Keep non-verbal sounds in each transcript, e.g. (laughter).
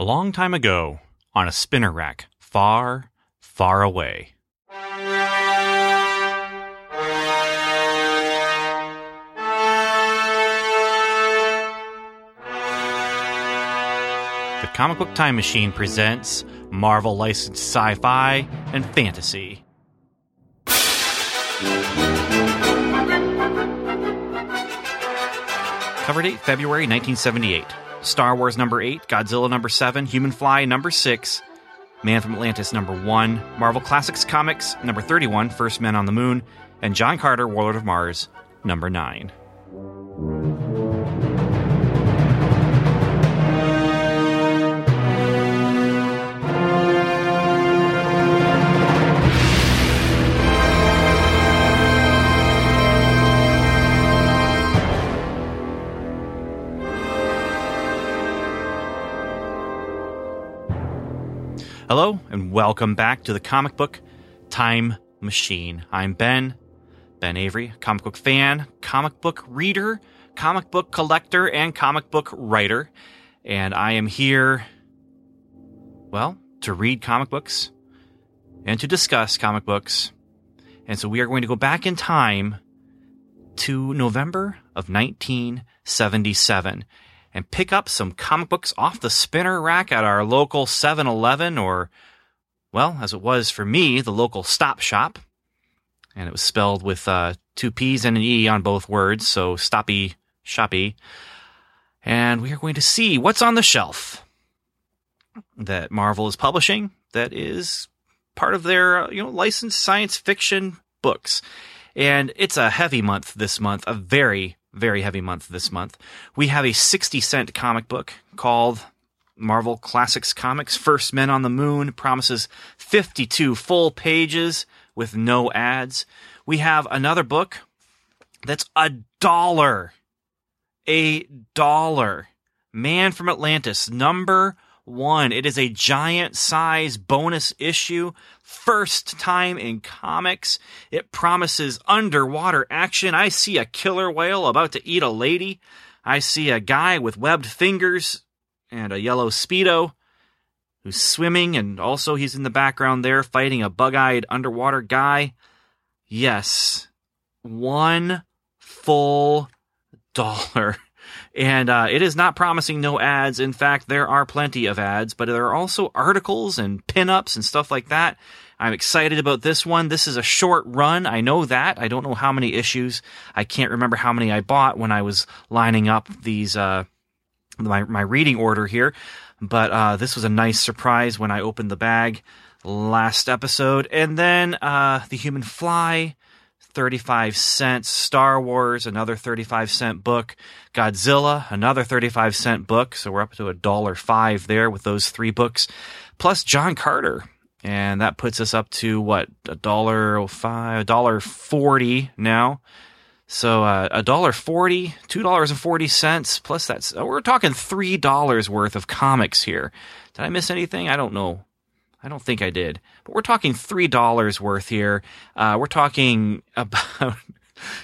A long time ago, on a spinner rack, far, far away. The Comic Book Time Machine presents Marvel licensed sci fi and fantasy. Cover date February 1978. Star Wars number 8, Godzilla number 7, Human Fly number 6, Man from Atlantis number 1, Marvel Classics Comics number 31, First Men on the Moon, and John Carter, Warlord of Mars number 9. Hello, and welcome back to the Comic Book Time Machine. I'm Ben, Ben Avery, comic book fan, comic book reader, comic book collector, and comic book writer. And I am here, well, to read comic books and to discuss comic books. And so we are going to go back in time to November of 1977 and pick up some comic books off the spinner rack at our local 7 Eleven or, well, as it was for me, the local stop shop. And it was spelled with uh, two P's and an E on both words, so stoppy, shoppy. And we are going to see what's on the shelf that Marvel is publishing that is part of their, uh, you know, licensed science fiction books. And it's a heavy month this month, a very, very heavy month this month. We have a 60 cent comic book called Marvel Classics Comics First Men on the Moon. Promises 52 full pages with no ads. We have another book that's a dollar. A dollar. Man from Atlantis, number one. It is a giant size bonus issue. First time in comics. It promises underwater action. I see a killer whale about to eat a lady. I see a guy with webbed fingers and a yellow Speedo who's swimming, and also he's in the background there fighting a bug eyed underwater guy. Yes, one full dollar. (laughs) And uh, it is not promising no ads. In fact, there are plenty of ads, but there are also articles and pinups and stuff like that. I'm excited about this one. This is a short run. I know that. I don't know how many issues. I can't remember how many I bought when I was lining up these uh, my my reading order here. But uh, this was a nice surprise when I opened the bag last episode. And then uh, the Human Fly. 35 cents. Star Wars, another 35 cent book. Godzilla, another 35 cent book. So we're up to a dollar five there with those three books. Plus John Carter. And that puts us up to what? A dollar five, a dollar forty now. So uh, a dollar forty, two dollars and forty cents. Plus that's we're talking three dollars worth of comics here. Did I miss anything? I don't know. I don't think I did, but we're talking three dollars worth here. Uh, we're talking (laughs) about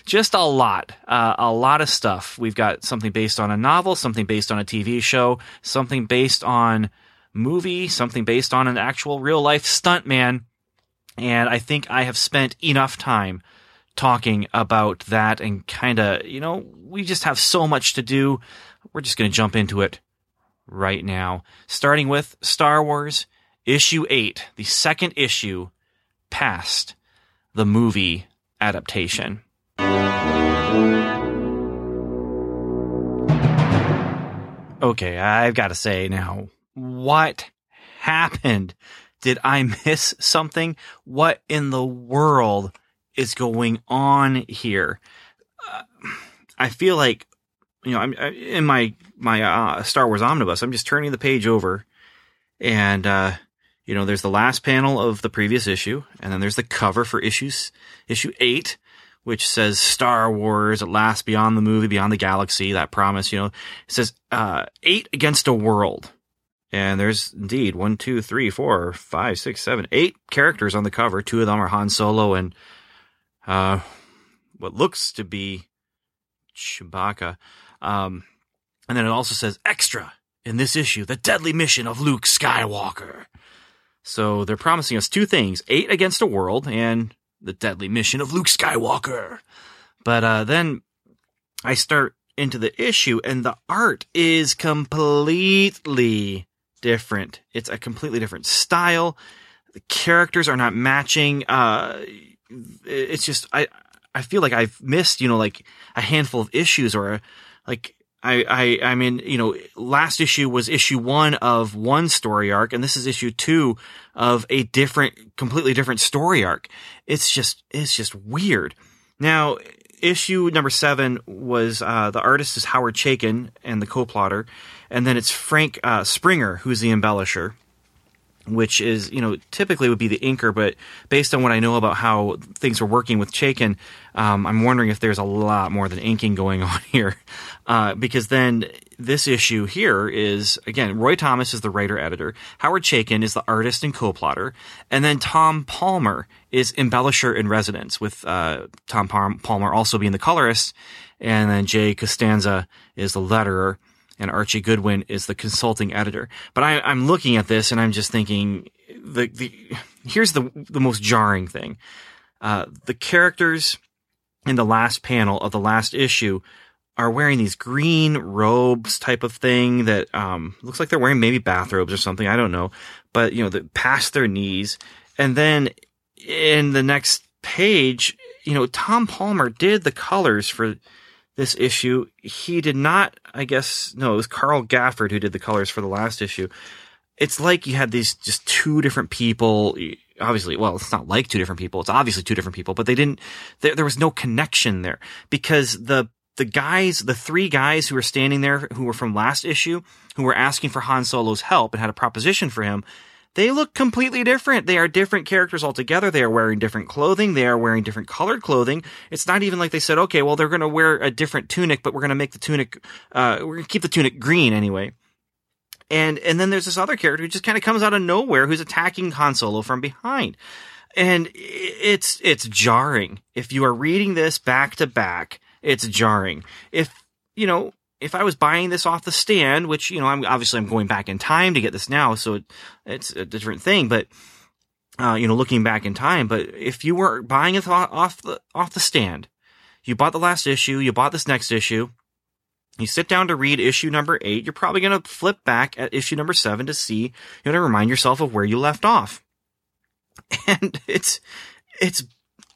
just a lot, uh, a lot of stuff. We've got something based on a novel, something based on a TV show, something based on movie, something based on an actual real life stuntman, and I think I have spent enough time talking about that and kind of, you know, we just have so much to do. We're just going to jump into it right now, starting with Star Wars issue 8, the second issue passed the movie adaptation. Okay, I've got to say now, what happened? Did I miss something? What in the world is going on here? Uh, I feel like, you know, I'm in my my uh, Star Wars omnibus. I'm just turning the page over, and uh, you know, there's the last panel of the previous issue, and then there's the cover for issues issue eight, which says Star Wars at last beyond the movie, beyond the galaxy. That promise, you know, it says uh, eight against a world. And there's indeed one, two, three, four, five, six, seven, eight characters on the cover. Two of them are Han Solo and uh, what looks to be Chewbacca. Um, and then it also says extra in this issue, the deadly mission of Luke Skywalker. So they're promising us two things: eight against a world and the deadly mission of Luke Skywalker. But uh, then I start into the issue, and the art is completely different. It's a completely different style. The characters are not matching. Uh, it's just I I feel like I've missed you know like a handful of issues or like I, I, I mean, you know, last issue was issue one of one story arc, and this is issue two of a different, completely different story arc. It's just, it's just weird. Now, issue number seven was uh, the artist is Howard Chaykin and the co-plotter, and then it's Frank uh, Springer who's the embellisher which is, you know, typically would be the inker, but based on what I know about how things are working with Chaykin, um, I'm wondering if there's a lot more than inking going (laughs) on here. Uh, because then this issue here is, again, Roy Thomas is the writer editor, Howard Chaykin is the artist and co-plotter, and then Tom Palmer is embellisher in residence, with uh, Tom Palmer also being the colorist, and then Jay Costanza is the letterer and Archie Goodwin is the consulting editor. But I, am looking at this and I'm just thinking the the here's the the most jarring thing. Uh, the characters in the last panel of the last issue are wearing these green robes type of thing that um, looks like they're wearing maybe bathrobes or something. I don't know, but you know, the, past their knees, and then in the next page, you know, Tom Palmer did the colors for this issue. He did not, I guess, no, it was Carl Gafford who did the colors for the last issue. It's like you had these just two different people. Obviously, well, it's not like two different people. It's obviously two different people, but they didn't, there, there was no connection there because the, the guys, the three guys who were standing there who were from last issue, who were asking for Han Solo's help and had a proposition for him, they look completely different. They are different characters altogether. They are wearing different clothing. They are wearing different colored clothing. It's not even like they said, okay, well, they're going to wear a different tunic, but we're going to make the tunic, uh, we're going to keep the tunic green anyway. And, and then there's this other character who just kind of comes out of nowhere who's attacking Han Solo from behind. And it's, it's jarring. If you are reading this back to back, it's jarring. If, you know, if I was buying this off the stand, which you know, I'm obviously I'm going back in time to get this now, so it, it's a different thing. But uh, you know, looking back in time, but if you were buying it off the off the stand, you bought the last issue, you bought this next issue, you sit down to read issue number eight, you're probably going to flip back at issue number seven to see, you know, to remind yourself of where you left off. (laughs) And it's, it's,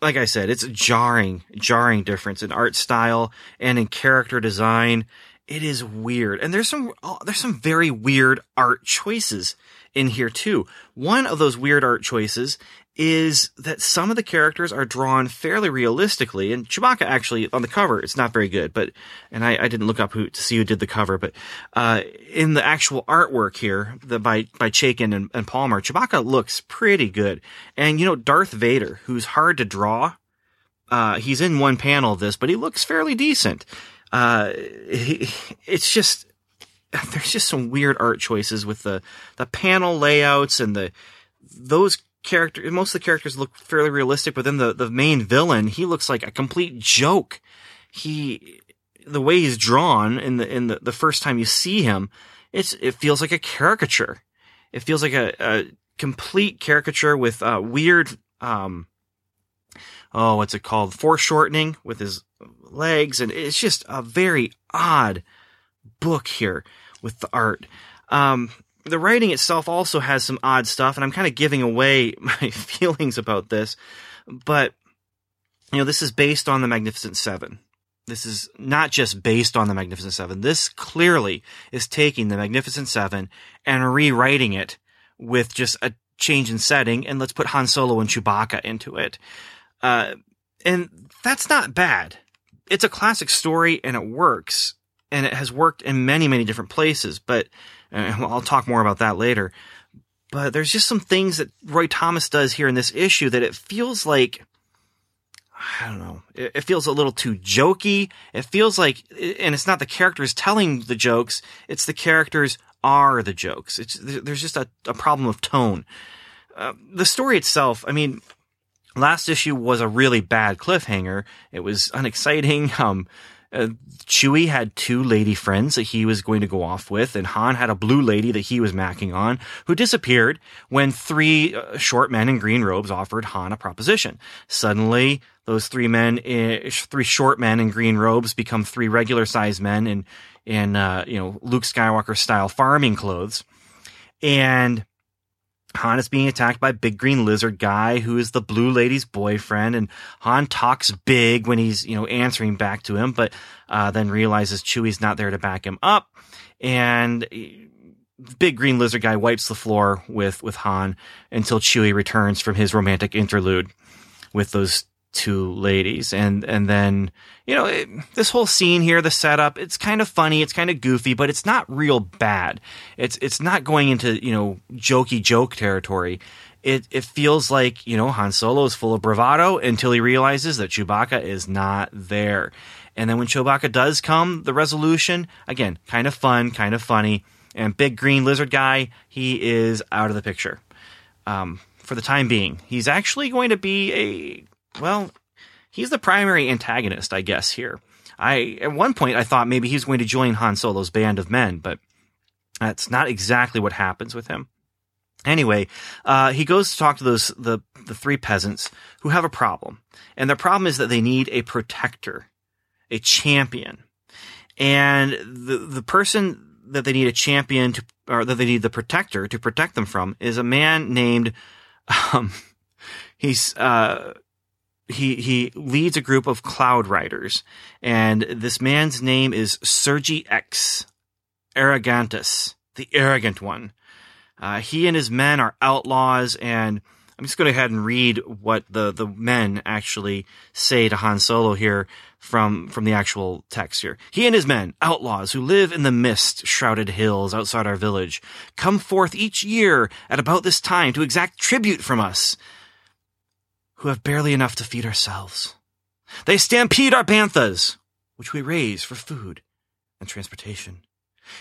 like I said, it's a jarring, jarring difference in art style and in character design it is weird. And there's some, oh, there's some very weird art choices in here too. One of those weird art choices is that some of the characters are drawn fairly realistically. And Chewbacca actually on the cover, it's not very good, but, and I, I didn't look up who to see who did the cover, but, uh, in the actual artwork here, the, by, by Chaykin and, and Palmer, Chewbacca looks pretty good. And you know, Darth Vader, who's hard to draw, uh, he's in one panel of this, but he looks fairly decent uh, it's just there's just some weird art choices with the the panel layouts and the those characters. Most of the characters look fairly realistic, but then the the main villain he looks like a complete joke. He the way he's drawn in the in the, the first time you see him, it's it feels like a caricature. It feels like a, a complete caricature with uh, weird um oh what's it called foreshortening with his legs, and it's just a very odd book here with the art. Um, the writing itself also has some odd stuff, and I'm kind of giving away (laughs) my feelings about this, but you know, this is based on the Magnificent Seven. This is not just based on the Magnificent Seven. This clearly is taking the Magnificent Seven and rewriting it with just a change in setting, and let's put Han Solo and Chewbacca into it. Uh, and that's not bad it's a classic story and it works and it has worked in many, many different places, but I'll talk more about that later. But there's just some things that Roy Thomas does here in this issue that it feels like, I don't know, it, it feels a little too jokey. It feels like, and it's not the characters telling the jokes, it's the characters are the jokes. It's, there's just a, a problem of tone. Uh, the story itself, I mean, last issue was a really bad cliffhanger. It was unexciting. (laughs) Um, uh, Chewie had two lady friends that he was going to go off with, and Han had a blue lady that he was macking on, who disappeared when three uh, short men in green robes offered Han a proposition. Suddenly, those three men, uh, three short men in green robes, become three regular sized men in in uh, you know Luke Skywalker style farming clothes, and Han is being attacked by big green lizard guy who is the blue lady's boyfriend, and Han talks big when he's you know answering back to him, but uh, then realizes Chewie's not there to back him up, and big green lizard guy wipes the floor with with Han until Chewie returns from his romantic interlude with those two ladies. And and then you know it, this whole scene here the setup it's kind of funny it's kind of goofy but it's not real bad. It's it's not going into you know jokey joke territory. It it feels like you know Han Solo is full of bravado until he realizes that Chewbacca is not there. And then when Chewbacca does come the resolution again kind of fun kind of funny. And big green lizard guy he is out of the picture. Um, for the time being he's actually going to be a well, he's the primary antagonist, I guess, here. I at one point I thought maybe he's going to join Han Solo's band of men, but that's not exactly what happens with him. Anyway, uh, he goes to talk to those the the three peasants who have a problem, and their problem is that they need a protector, a champion, and the the person that they need a champion to or that they need the protector to protect them from is a man named (laughs) um, he's uh, he he leads a group of cloud riders, and this man's name is Serji X Arrogantus, the arrogant one. Uh, he and his men are outlaws, and I'm just going to go ahead and read what the the men actually say to Han Solo here from from the actual text here. He and his men, outlaws who live in the mist shrouded hills outside our village, come forth each year at about this time to exact tribute from us who have barely enough to feed ourselves. They stampede our banthas, which we raise for food and transportation.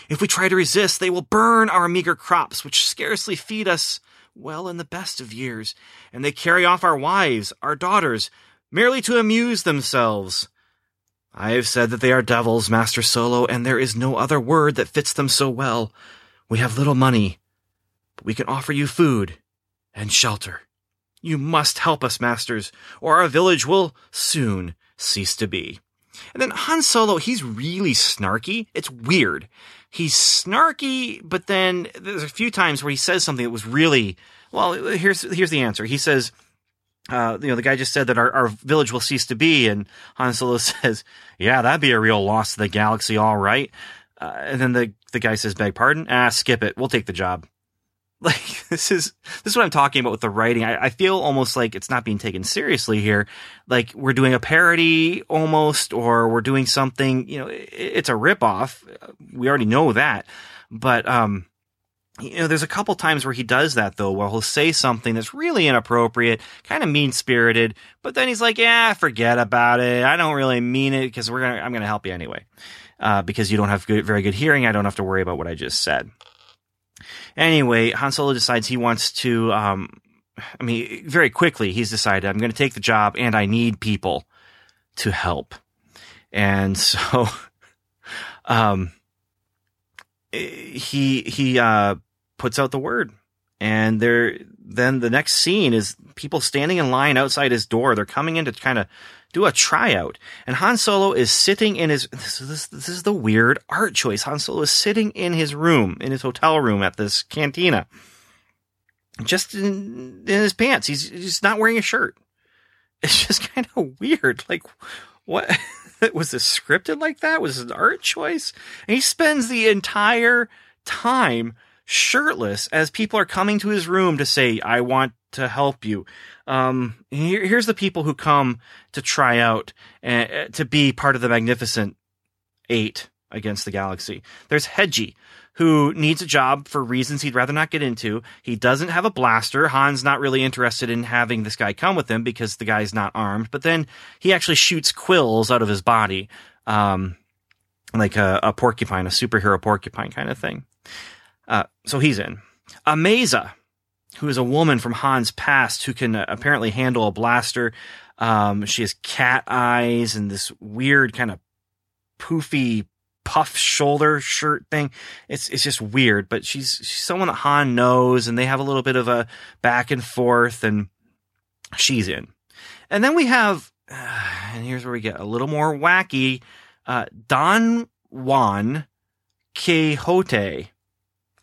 If we try to resist, they will burn our meager crops, which scarcely feed us well in the best of years, and they carry off our wives, our daughters, merely to amuse themselves. I have said that they are devils, Master Solo, and there is no other word that fits them so well. We have little money, but we can offer you food and shelter. You must help us, masters, or our village will soon cease to be. And then Han Solo, he's really snarky. It's weird. He's snarky, but then there's a few times where he says something that was really, well, here's, here's the answer. He says, uh, you know, the guy just said that our, our village will cease to be. And Han Solo (laughs) says, yeah, that'd be a real loss to the galaxy. All right. Uh, and then the, the guy says, beg pardon. Ah, skip it. We'll take the job. (laughs) like this is this is what I'm talking about with the writing. I, I, feel almost like it's not being taken seriously here. Like we're doing a parody almost, or we're doing something. You know, it, it's a ripoff. We already know that, but um, you know, there's a couple times where he does that though, where he'll say something that's really inappropriate, kind of mean spirited, but then he's like, "Yeah, forget about it. I don't really mean it because we're gonna, I'm gonna help you anyway, uh, because you don't have good, very good hearing. I don't have to worry about what I just said." Anyway, Han Solo decides he wants to. Um, I mean, very quickly, he's decided I'm going to take the job, and I need people to help. And (laughs) so, um, he he uh, puts out the word, and there. Then the next scene is people standing in line outside his door. They're coming in to kind of do a tryout. And Han Solo is sitting in his, this, this, this is the weird art choice. Han Solo is sitting in his room, in his hotel room at this cantina. Just in, in his pants. He's just not wearing a shirt. (laughs) It's just kind of weird. Like, what? (laughs) was this scripted like that? Was it an art choice? And he spends the entire time shirtless as people are coming to his room to say, I want to help you. Um, here, here's the people who come to try out uh, to be part of the Magnificent Eight against the galaxy. There's Hedji, who needs a job for reasons he'd rather not get into. He doesn't have a blaster. Han's not really interested in having this guy come with him because the guy's not armed. But then he actually shoots quills out of his body, um, like a, a, porcupine, a superhero porcupine kind of thing. Uh, so he's in. Amaiza, who is a woman from Han's past who can uh, apparently handle a blaster. Um, she has cat eyes and this weird kind of poofy puff shoulder shirt thing. It's it's just weird, but she's, she's someone that Han knows, and they have a little bit of a back and forth, and she's in. And then we have, (sighs) and here's where we get a little more wacky. Uh, Don Juan Quixote,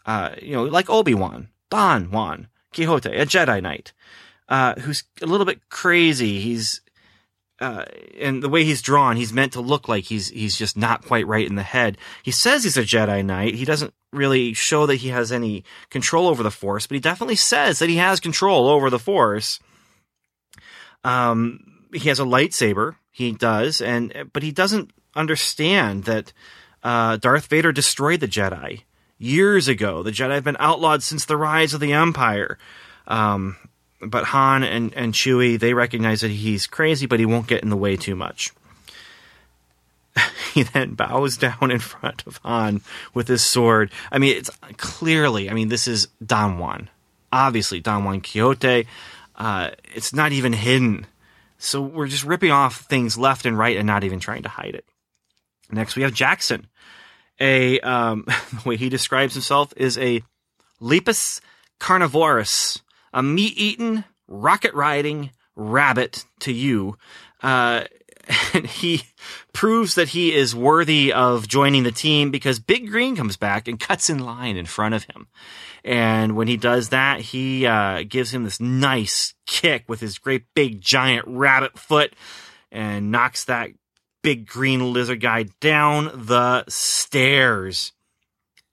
uh, you know, like Obi Wan, Don Juan Quixote, a Jedi Knight, uh, who's a little bit crazy. He's uh, and the way he's drawn, he's meant to look like he's he's just not quite right in the head. He says he's a Jedi Knight. He doesn't really show that he has any control over the Force, but he definitely says that he has control over the Force. Um, he has a lightsaber. He does, and but he doesn't understand that uh, Darth Vader destroyed the Jedi years ago. The Jedi have been outlawed since the rise of the Empire. Um, but Han and, and Chewie, they recognize that he's crazy, but he won't get in the way too much. (laughs) he then bows down in front of Han with his sword. I mean, it's clearly, I mean, this is Don Juan. Obviously, Don Juan Quixote. Uh, it's not even hidden. So we're just ripping off things left and right and not even trying to hide it. Next, we have Jaxxon. A, um, (laughs) the way he describes himself is a lepus carnivorous a meat eating, rocket riding rabbit to you. Uh, (laughs) and he proves that he is worthy of joining the team because Big Green comes back and cuts in line in front of him. And when he does that, he uh, gives him this nice kick with his great big giant rabbit foot and knocks that big green lizard guy down the stairs.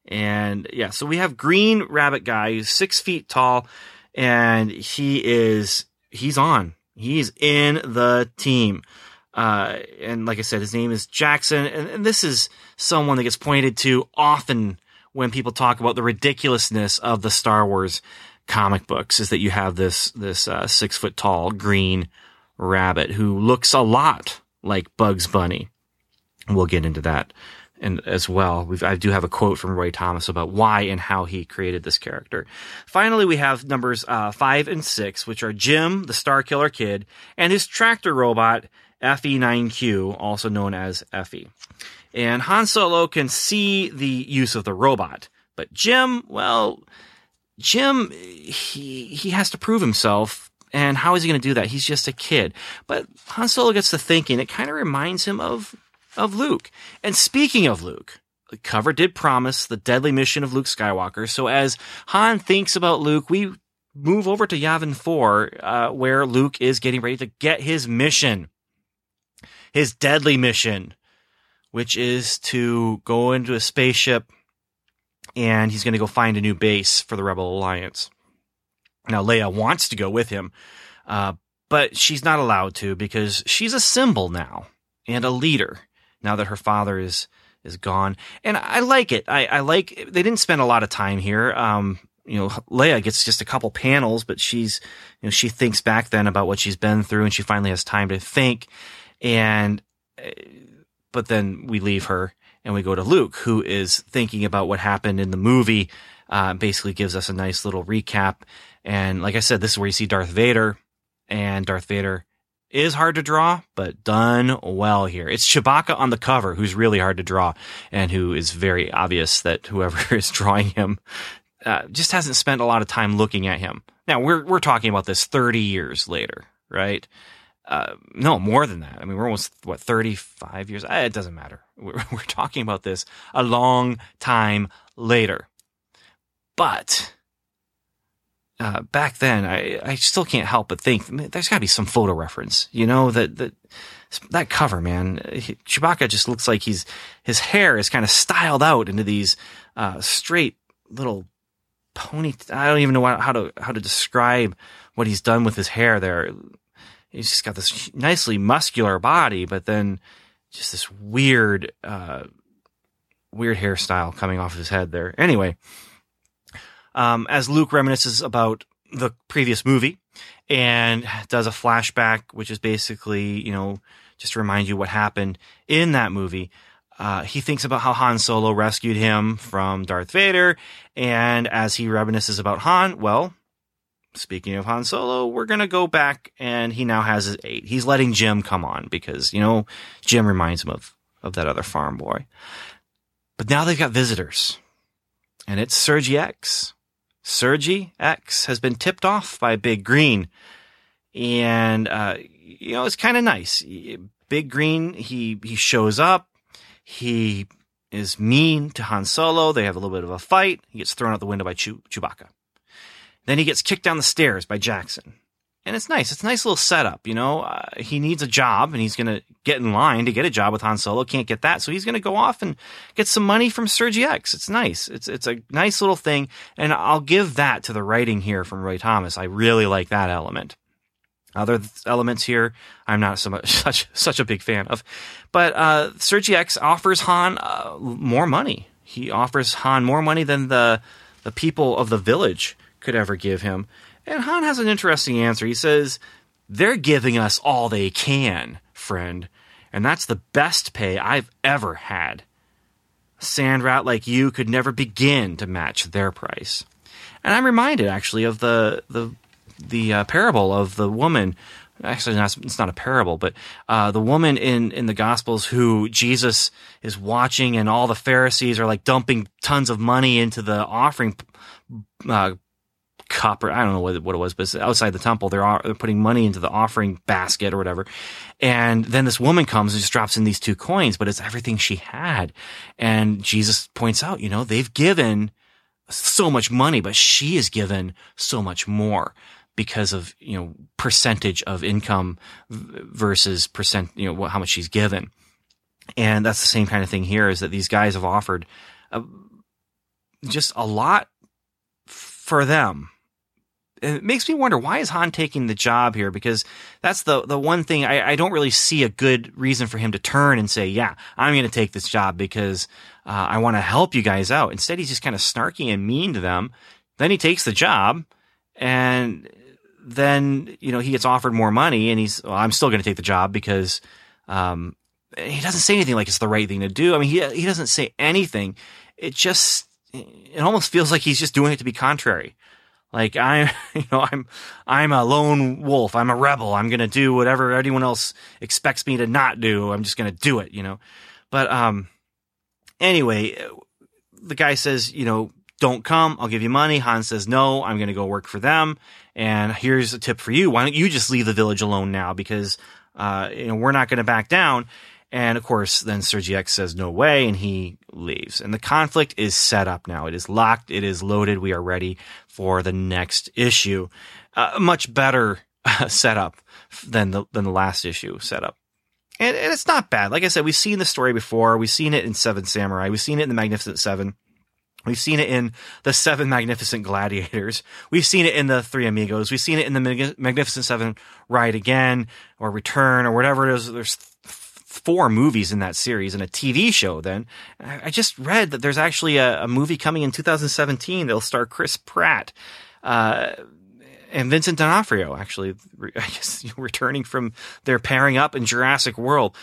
And yeah, so we have green rabbit guy who's six feet tall and he is he's on. He's in the team. Uh, and like I said, his name is Jaxxon, and, and, this is someone that gets pointed to often when people talk about the ridiculousness of the Star Wars comic books. Is that you have this this uh, six foot tall green rabbit who looks a lot like Bugs Bunny. We'll get into that and as well. We've, I do have a quote from Roy Thomas about why and how he created this character. Finally, we have numbers uh, five and six, which are Jim, the Star Killer Kid, and his tractor robot, FE9Q, also known as Effie. And Han Solo can see the use of the robot, but Jim, well, Jim, he he has to prove himself and how is he going to do that? He's just a kid. But Han Solo gets to thinking, it kind of reminds him of of Luke. And speaking of Luke, the cover did promise the deadly mission of Luke Skywalker. So as Han thinks about Luke, we move over to Yavin 4, uh, where Luke is getting ready to get his mission, his deadly mission, which is to go into a spaceship and he's going to go find a new base for the Rebel Alliance. Now, Leia wants to go with him, uh, but she's not allowed to because she's a symbol now and a leader now that her father is is gone. And I like it. I, I like they didn't spend a lot of time here. Um, you know, Leia gets just a couple panels, but she's you know she thinks back then about what she's been through, and she finally has time to think. And eh, but then we leave her and we go to Luke, who is thinking about what happened in the movie. Uh, basically gives us a nice little recap. And like I said, this is where you see Darth Vader, and Darth Vader is hard to draw, but done well here. It's Chewbacca on the cover who's really hard to draw and who is very obvious that whoever (laughs) is drawing him uh, just hasn't spent a lot of time looking at him. Now we're we're talking about this 30 years later, right? Uh, no, more than that. I mean, we're almost what 35 years. Uh, it doesn't matter. (laughs) We're, we're talking about this a long time later. But uh, back then, I, I still can't help but think there's got to be some photo reference. You know that that that cover, man. Chewbacca just looks like he's his hair is kind of styled out into these uh, straight little pony. I don't even know how to how to describe what he's done with his hair. There, he's just got this nicely muscular body, but then just this weird, uh, weird hairstyle coming off of his head there. Anyway um, as Luke reminisces about the previous movie and does a flashback, which is basically, you know, just to remind you what happened in that movie. Uh, he thinks about how Han Solo rescued him from Darth Vader. And as he reminisces about Han, well, speaking of Han Solo, we're going to go back and he now has his eight. He's letting Jim come on because, you know, Jim reminds him of, of that other farm boy. But now they've got visitors, and it's Serji X. Serji X has been tipped off by Big Green, and uh, you know it's kind of nice. Big Green he he shows up, he is mean to Han Solo. They have a little bit of a fight. He gets thrown out the window by Chew- Chewbacca. Then he gets kicked down the stairs by Jaxxon and it's nice. It's a nice little setup. You know, uh, he needs a job and he's going to get in line to get a job with Han Solo. Can't get that. So he's going to go off and get some money from Serji X. It's nice. It's, it's a nice little thing. And I'll give that to the writing here from Roy Thomas. I really like that element. Other elements here, I'm not so much, (laughs) such, such a big fan of. But, uh, Serji X offers Han, uh, more money. He offers Han more money than the, the people of the village could ever give him. And Han has an interesting answer. He says, They're giving us all they can, friend, and that's the best pay I've ever had. A sand rat like you could never begin to match their price. And I'm reminded actually of the the the uh, parable of the woman. Actually, it's not a parable, but uh, the woman in in the Gospels who Jesus is watching, and all the Pharisees are like dumping tons of money into the offering uh, cup or I don't know what, it was, but outside the temple, they're, they're putting money into the offering basket or whatever. And then this woman comes and just drops in these two coins, but it's everything she had. And Jesus points out, you know, they've given so much money, but she is given so much more because of, you know, percentage of income versus percent, you know, how much she's given. And that's the same kind of thing here is that these guys have offered uh, just a lot for them it makes me wonder why is Han taking the job here? Because that's the the one thing I, I don't really see a good reason for him to turn and say, "Yeah, I'm going to take this job because uh, I want to help you guys out." Instead, he's just kind of snarky and mean to them. Then he takes the job, and then you know he gets offered more money, and he's, well, "I'm still going to take the job because." Um, he doesn't say anything like it's the right thing to do. I mean, he he doesn't say anything. It just it almost feels like he's just doing it to be contrary. Like I'm, (laughs) you know, I'm, I'm a lone wolf. I'm a rebel. I'm to do whatever anyone else expects me to not do. I'm just to do it, you know? But, um, anyway, the guy says, you know, don't come. I'll give you money. Han says, no, I'm to go work for them. And here's a tip for you. Why don't you just leave the village alone now? Because, uh, you know, we're not to back down. And of course, then Serji X says no way, and he leaves. And the conflict is set up now. It is locked. It is loaded. We are ready for the next issue. Uh, much better uh, setup than the than the last issue setup. And, and it's not bad. Like I said, we've seen the story before. We've seen it in Seven Samurai. We've seen it in the Magnificent Seven. We've seen it in the Seven Magnificent Gladiators. We've seen it in the Three Amigos. We've seen it in the Magnificent Seven Ride Again or Return or whatever it is. There's four movies in that series and a TV show then. I just read that there's actually a, a movie coming in 2017 that'll star Chris Pratt. Uh, and Vincent D'Onofrio, actually, (laughs) I guess (laughs) returning from their pairing up in Jurassic World.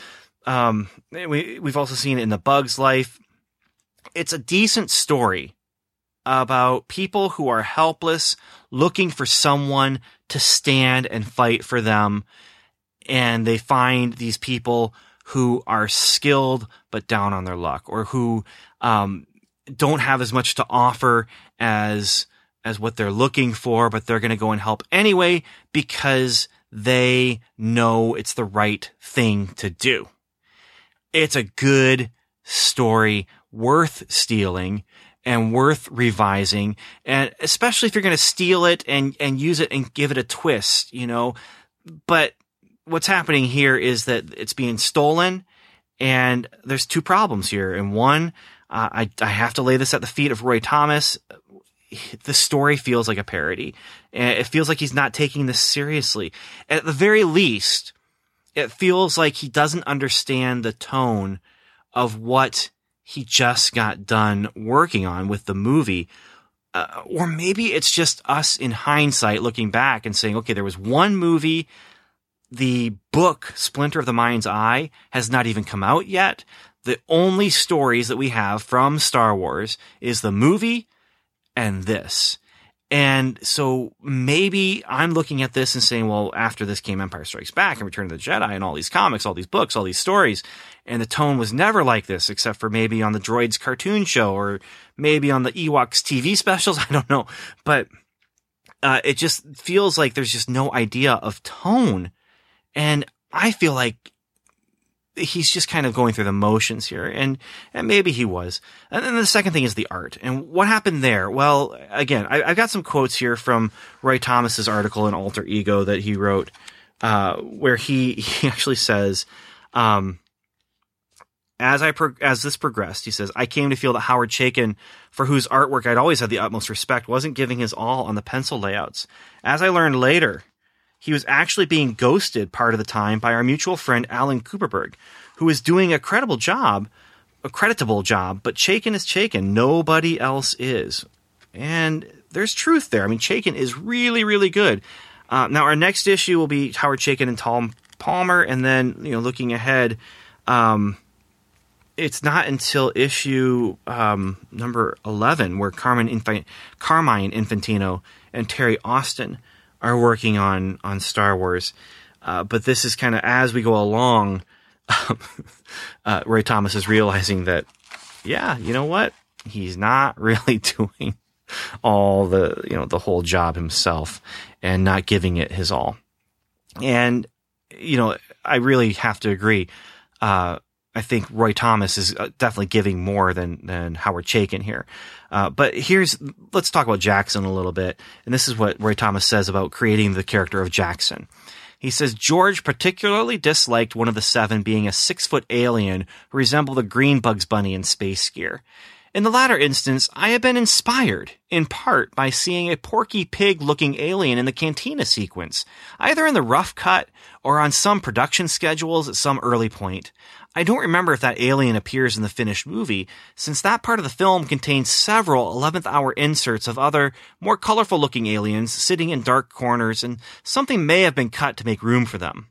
Um, we, we've also seen it in The Bug's Life. It's a decent story about people who are helpless, looking for someone to stand and fight for them. And they find these people who are skilled but down on their luck or who um, don't have as much to offer as as what they're looking for, but they're going to go and help anyway because they know it's the right thing to do. It's a good story worth stealing and worth revising. And especially if you're going to steal it and, and use it and give it a twist, you know, but what's happening here is that it's being stolen, and there's two problems here. And one, uh, I I have to lay this at the feet of Roy Thomas. The story feels like a parody, it feels like he's not taking this seriously. At the very least, it feels like he doesn't understand the tone of what he just got done working on with the movie. Uh, or maybe it's just us in hindsight looking back and saying, okay, there was one movie the book Splinter of the Mind's Eye has not even come out yet. The only stories that we have from Star Wars is the movie and this. And so maybe I'm looking at this and saying, well, after this came Empire Strikes Back and Return of the Jedi and all these comics, all these books, all these stories. And the tone was never like this, except for maybe on the Droids cartoon show or maybe on the Ewoks TV (laughs) specials. I don't know. But, uh, it just feels like there's just no idea of tone. And I feel like he's just kind of going through the motions here and and maybe he was. And then the second thing is the art. And what happened there? Well again I, have got some quotes here from roy thomas's article in alter ego that he wrote uh, where he (laughs) he actually says um, as I as this progressed, he says, I came to feel that Howard Chaykin, for whose artwork I'd always had the utmost respect, wasn't giving his all on the pencil layouts. As I learned later, he was actually being ghosted part of the time by our mutual friend Alan Kupperberg, who is doing a credible job, a creditable job, but Chaykin is Chaykin. Nobody else is. And there's truth there. I mean, Chaykin is really, really good. Uh, now, our next issue will be Howard Chaykin and Tom Palmer, and then, you know, looking ahead, um, it's not until issue um, number 11 where Carmen Carmine Infantino and Terry Austin – are working on on Star Wars. Uh, but this is kind of as we go along, (laughs) uh, Roy Thomas is realizing that, yeah, you know what? He's not (laughs) really doing all the, you know, the whole job himself and not giving it his all. And, you know, I really have to agree. Uh, I think Roy Thomas is uh, definitely giving more than than Howard Chaykin here. Uh, but here's let's talk about Jaxxon a little bit, and this is what Roy Thomas says about creating the character of Jaxxon. He says George particularly disliked one of the seven being a six foot alien who resembled a green Bugs Bunny in space gear. In the latter instance, I have been inspired, in part, by seeing a porky pig looking alien in the cantina sequence, either in the rough cut or on some production schedules at some early point. I don't remember if that alien appears in the finished movie, since that part of the film contains several 11th hour inserts of other, more colorful looking aliens sitting in dark corners, and something may have been cut to make room for them.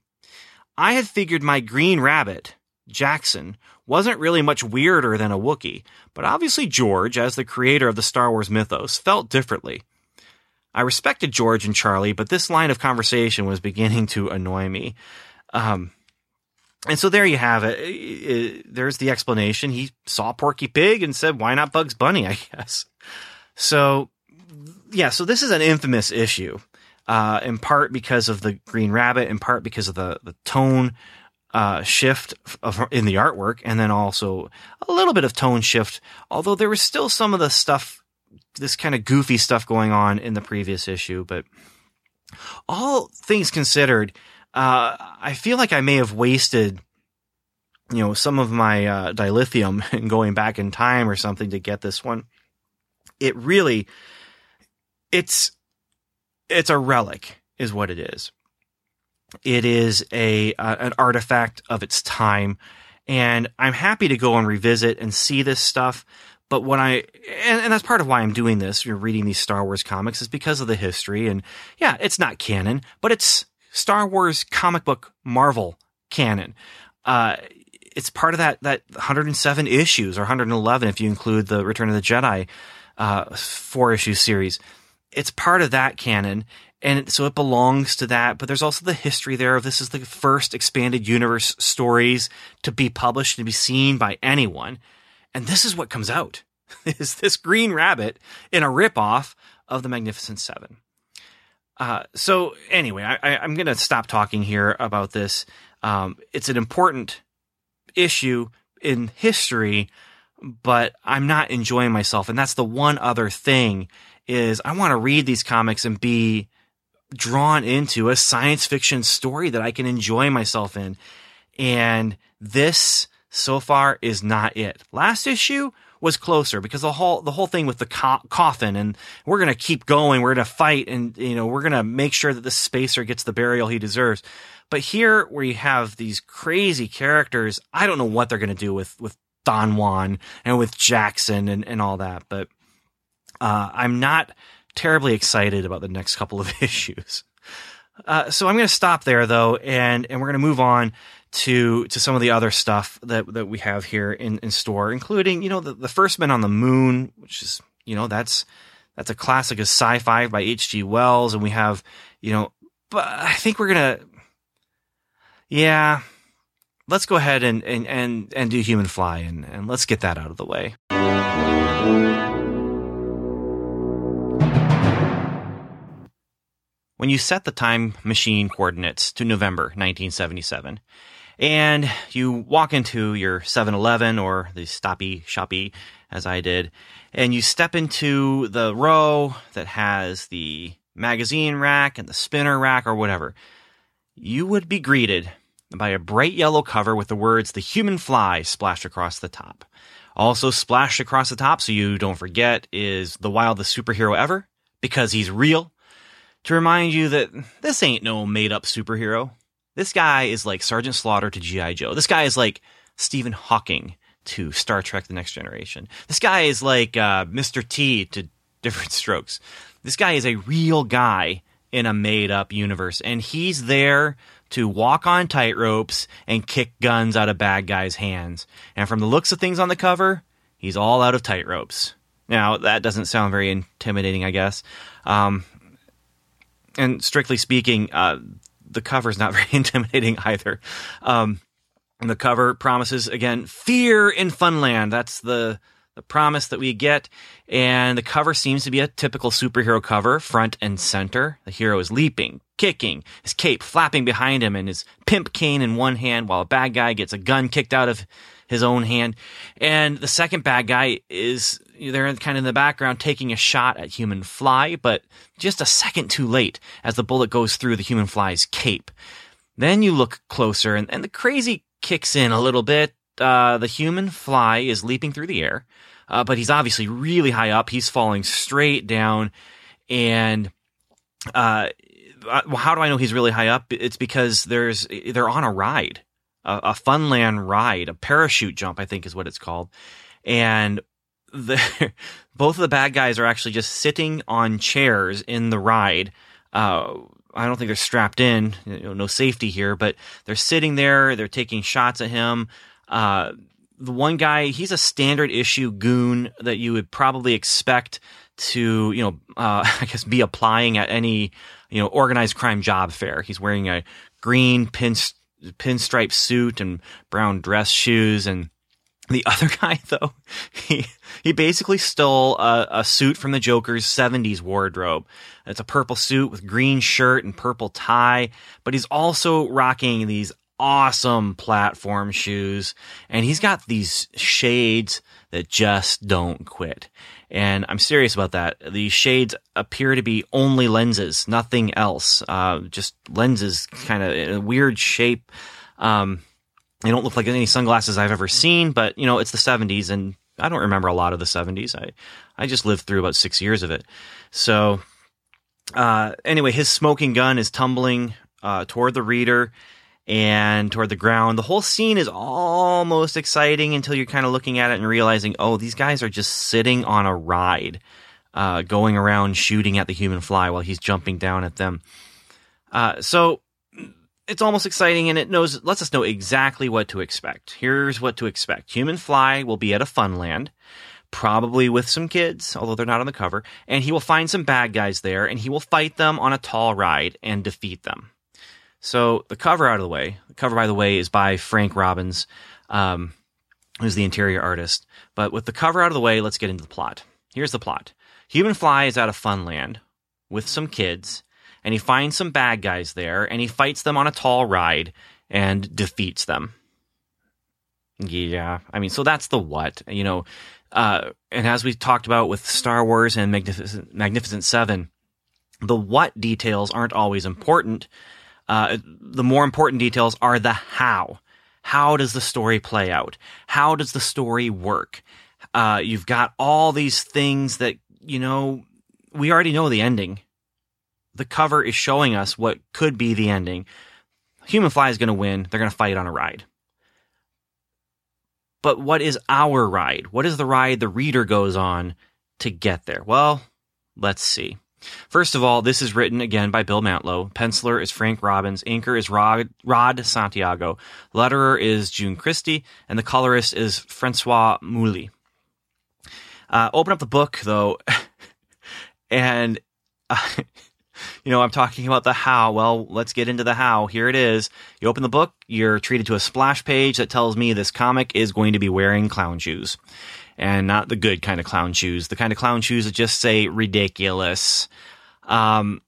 I had figured my green rabbit, Jaxxon, wasn't really much weirder than a Wookiee, but obviously George, as the creator of the Star Wars mythos, felt differently. I respected George and Charlie, but this line of conversation was beginning to annoy me. Um, and so there you have it. There's the explanation. He saw Porky Pig and said, why not Bugs Bunny, (laughs) I guess. So, yeah, so this is an infamous issue, uh, in part because of the Green Rabbit, in part because of the, the tone uh, shift of, in the artwork, and then also a little bit of tone shift. Although there was still some of the stuff, this kind of goofy stuff going on in the previous issue. But all things considered, uh, I feel like I may have wasted, you know, some of my uh, dilithium (laughs) in going back in time or something to get this one. It really, it's it's a relic, is what it is. It is a uh, an artifact of its time, and I'm happy to go and revisit and see this stuff. But when I and, and that's part of why I'm doing this, you're reading these Star Wars comics, is because of the history. And yeah, it's not canon, but it's Star Wars comic book Marvel canon. Uh, it's part of that that 107 issues or 111 if you include the Return of the Jedi uh, four issue series. It's part of that canon, and so it belongs to that. But there's also the history there of this is the first expanded universe stories to be published and be seen by anyone. And this is what comes out (laughs) is this Green Rabbit in a ripoff of the Magnificent Seven. Uh, so anyway, I, am going to stop talking here about this. Um, it's an important issue in history, but I'm not enjoying myself. And that's the one other thing is I want to read these comics and be drawn into a science fiction story that I can enjoy myself in. And this so far is not it. Last issue was closer because the whole the whole thing with the co- coffin and we're going to keep going, we're going to fight and you know, we're going to make sure that the spacer gets the burial he deserves. But here where you have these crazy characters, I don't know what they're going to do with with Don Juan and with Jaxxon and and all that, but uh, I'm not terribly excited about the next couple of (laughs) issues. Uh, so I'm going to stop there though, and and we're going to move on to to some of the other stuff that that we have here in, in store, including you know the, the first men on the moon, which is you know that's that's a classic of sci-fi by H.G. Wells, and we have, you know, but I think we're gonna, yeah, let's go ahead and and and, and do Human Fly, and and let's get that out of the way. When you set the time machine coordinates to November 1977, and you walk into your 7-Eleven or the Stoppy Shoppy, as I did, and you step into the row that has the magazine rack and the spinner rack or whatever, you would be greeted by a bright yellow cover with the words The Human Fly splashed across the top. Also splashed across the top, so you don't forget, is the wildest superhero ever, because he's real. To remind you that this ain't no made up superhero. This guy is like Sergeant Slaughter to G.I. Joe. This guy is like Stephen Hawking to Star Trek The Next Generation. This guy is like uh, Mr. T to (laughs) Diff'rent Strokes. This guy is a real guy in a made up universe, and he's there to walk on tightropes and kick guns out of bad guys' hands. And from the looks of things on the cover, he's all out of tightropes. Now, that doesn't sound very intimidating, I guess. Um, and strictly speaking, uh, the cover is not (laughs) very intimidating either. Um, the cover promises again fear in Funland. That's the the promise that we get. And the cover seems to be a typical superhero cover, front and center. The hero is leaping, kicking, his cape flapping behind him, and his pimp cane in one hand, while a bad guy gets a gun kicked out of his own hand. And the second bad guy is they're kind of in the background taking a shot at Human Fly, but just a second too late as the bullet goes through the Human Fly's cape. Then you look closer, and, and the crazy kicks in a little bit. Uh, the Human Fly is leaping through the air uh, but he's obviously really high up. He's falling straight down, and uh, uh, how do I know he's really high up? It's because there's they're on a ride, a, a Funland ride, a parachute jump, I think is what it's called, and the (laughs) both of the bad guys are actually just sitting on chairs in the ride. Uh, I don't think they're strapped in, you know, no safety here, but they're sitting there. They're taking shots at him. Uh, the one guy, he's a standard issue goon that you would probably expect to, you know, (laughs) uh, I guess be applying at any, you know, organized crime job fair. He's wearing a green pin, pinstripe suit and brown dress shoes. And the other (laughs) guy, though, he, he basically stole a, a suit from the Joker's 70s wardrobe. It's a purple suit with green shirt and purple tie, but he's also rocking these awesome platform shoes. And he's got these shades that just don't quit. And I'm serious about that. These shades appear to be only lenses, nothing else. Uh, just lenses, kind of in a weird shape. Um, they don't look like any sunglasses I've ever seen, but you know, it's the 70s and I don't remember a lot of the 70s. I, I just lived through about six years of it. So, uh, anyway, his smoking gun is tumbling, uh, toward the reader and toward the ground. The whole scene is almost exciting until you're kind of looking at it and realizing, oh, these guys are just sitting on a ride, uh, going around shooting at the human fly while he's jumping down at them. Uh, so it's almost exciting and it knows lets us know exactly what to expect. Here's what to expect. Human fly will be at a funland, probably with some kids, although they're not on the cover, and he will find some bad guys there and he will fight them on a tall ride and defeat them. So the cover out of the way. The cover, by the way, is by Frank Robbins, um, who's the interior artist. But with the cover out of the way, let's get into the plot. Here's the plot: Human Fly is at a funland with some kids, and he finds some bad guys there, and he fights them on a tall ride and defeats them. Yeah, I mean, so that's the what, you know. Uh, and as we talked about with Star Wars and Magnificent, Magnificent Seven, the what details aren't always important uh, the more important details are the how. How does the story play out? How does the story work? Uh, you've got all these things that, you know, we already know the ending. The cover is showing us what could be the ending. Human Fly is going to win. They're going to fight on a ride. But what is our ride? What is the ride the reader goes on to get there? Well, let's see. First of all, this is written again by Bill Mantlo. Penciler is Frank Robbins. Inker is Rod, Rod Santiago. Letterer is June Christie. And the colorist is Francois Mouly. Uh, open up the book, though, (laughs) And, uh, you know, I'm talking about the how. Well, let's get into the how. Here it is. You open the book, you're treated to a splash page that tells me this comic is going to be wearing clown shoes. And not the good kind of clown shoes, the kind of clown shoes that just say ridiculous. Um,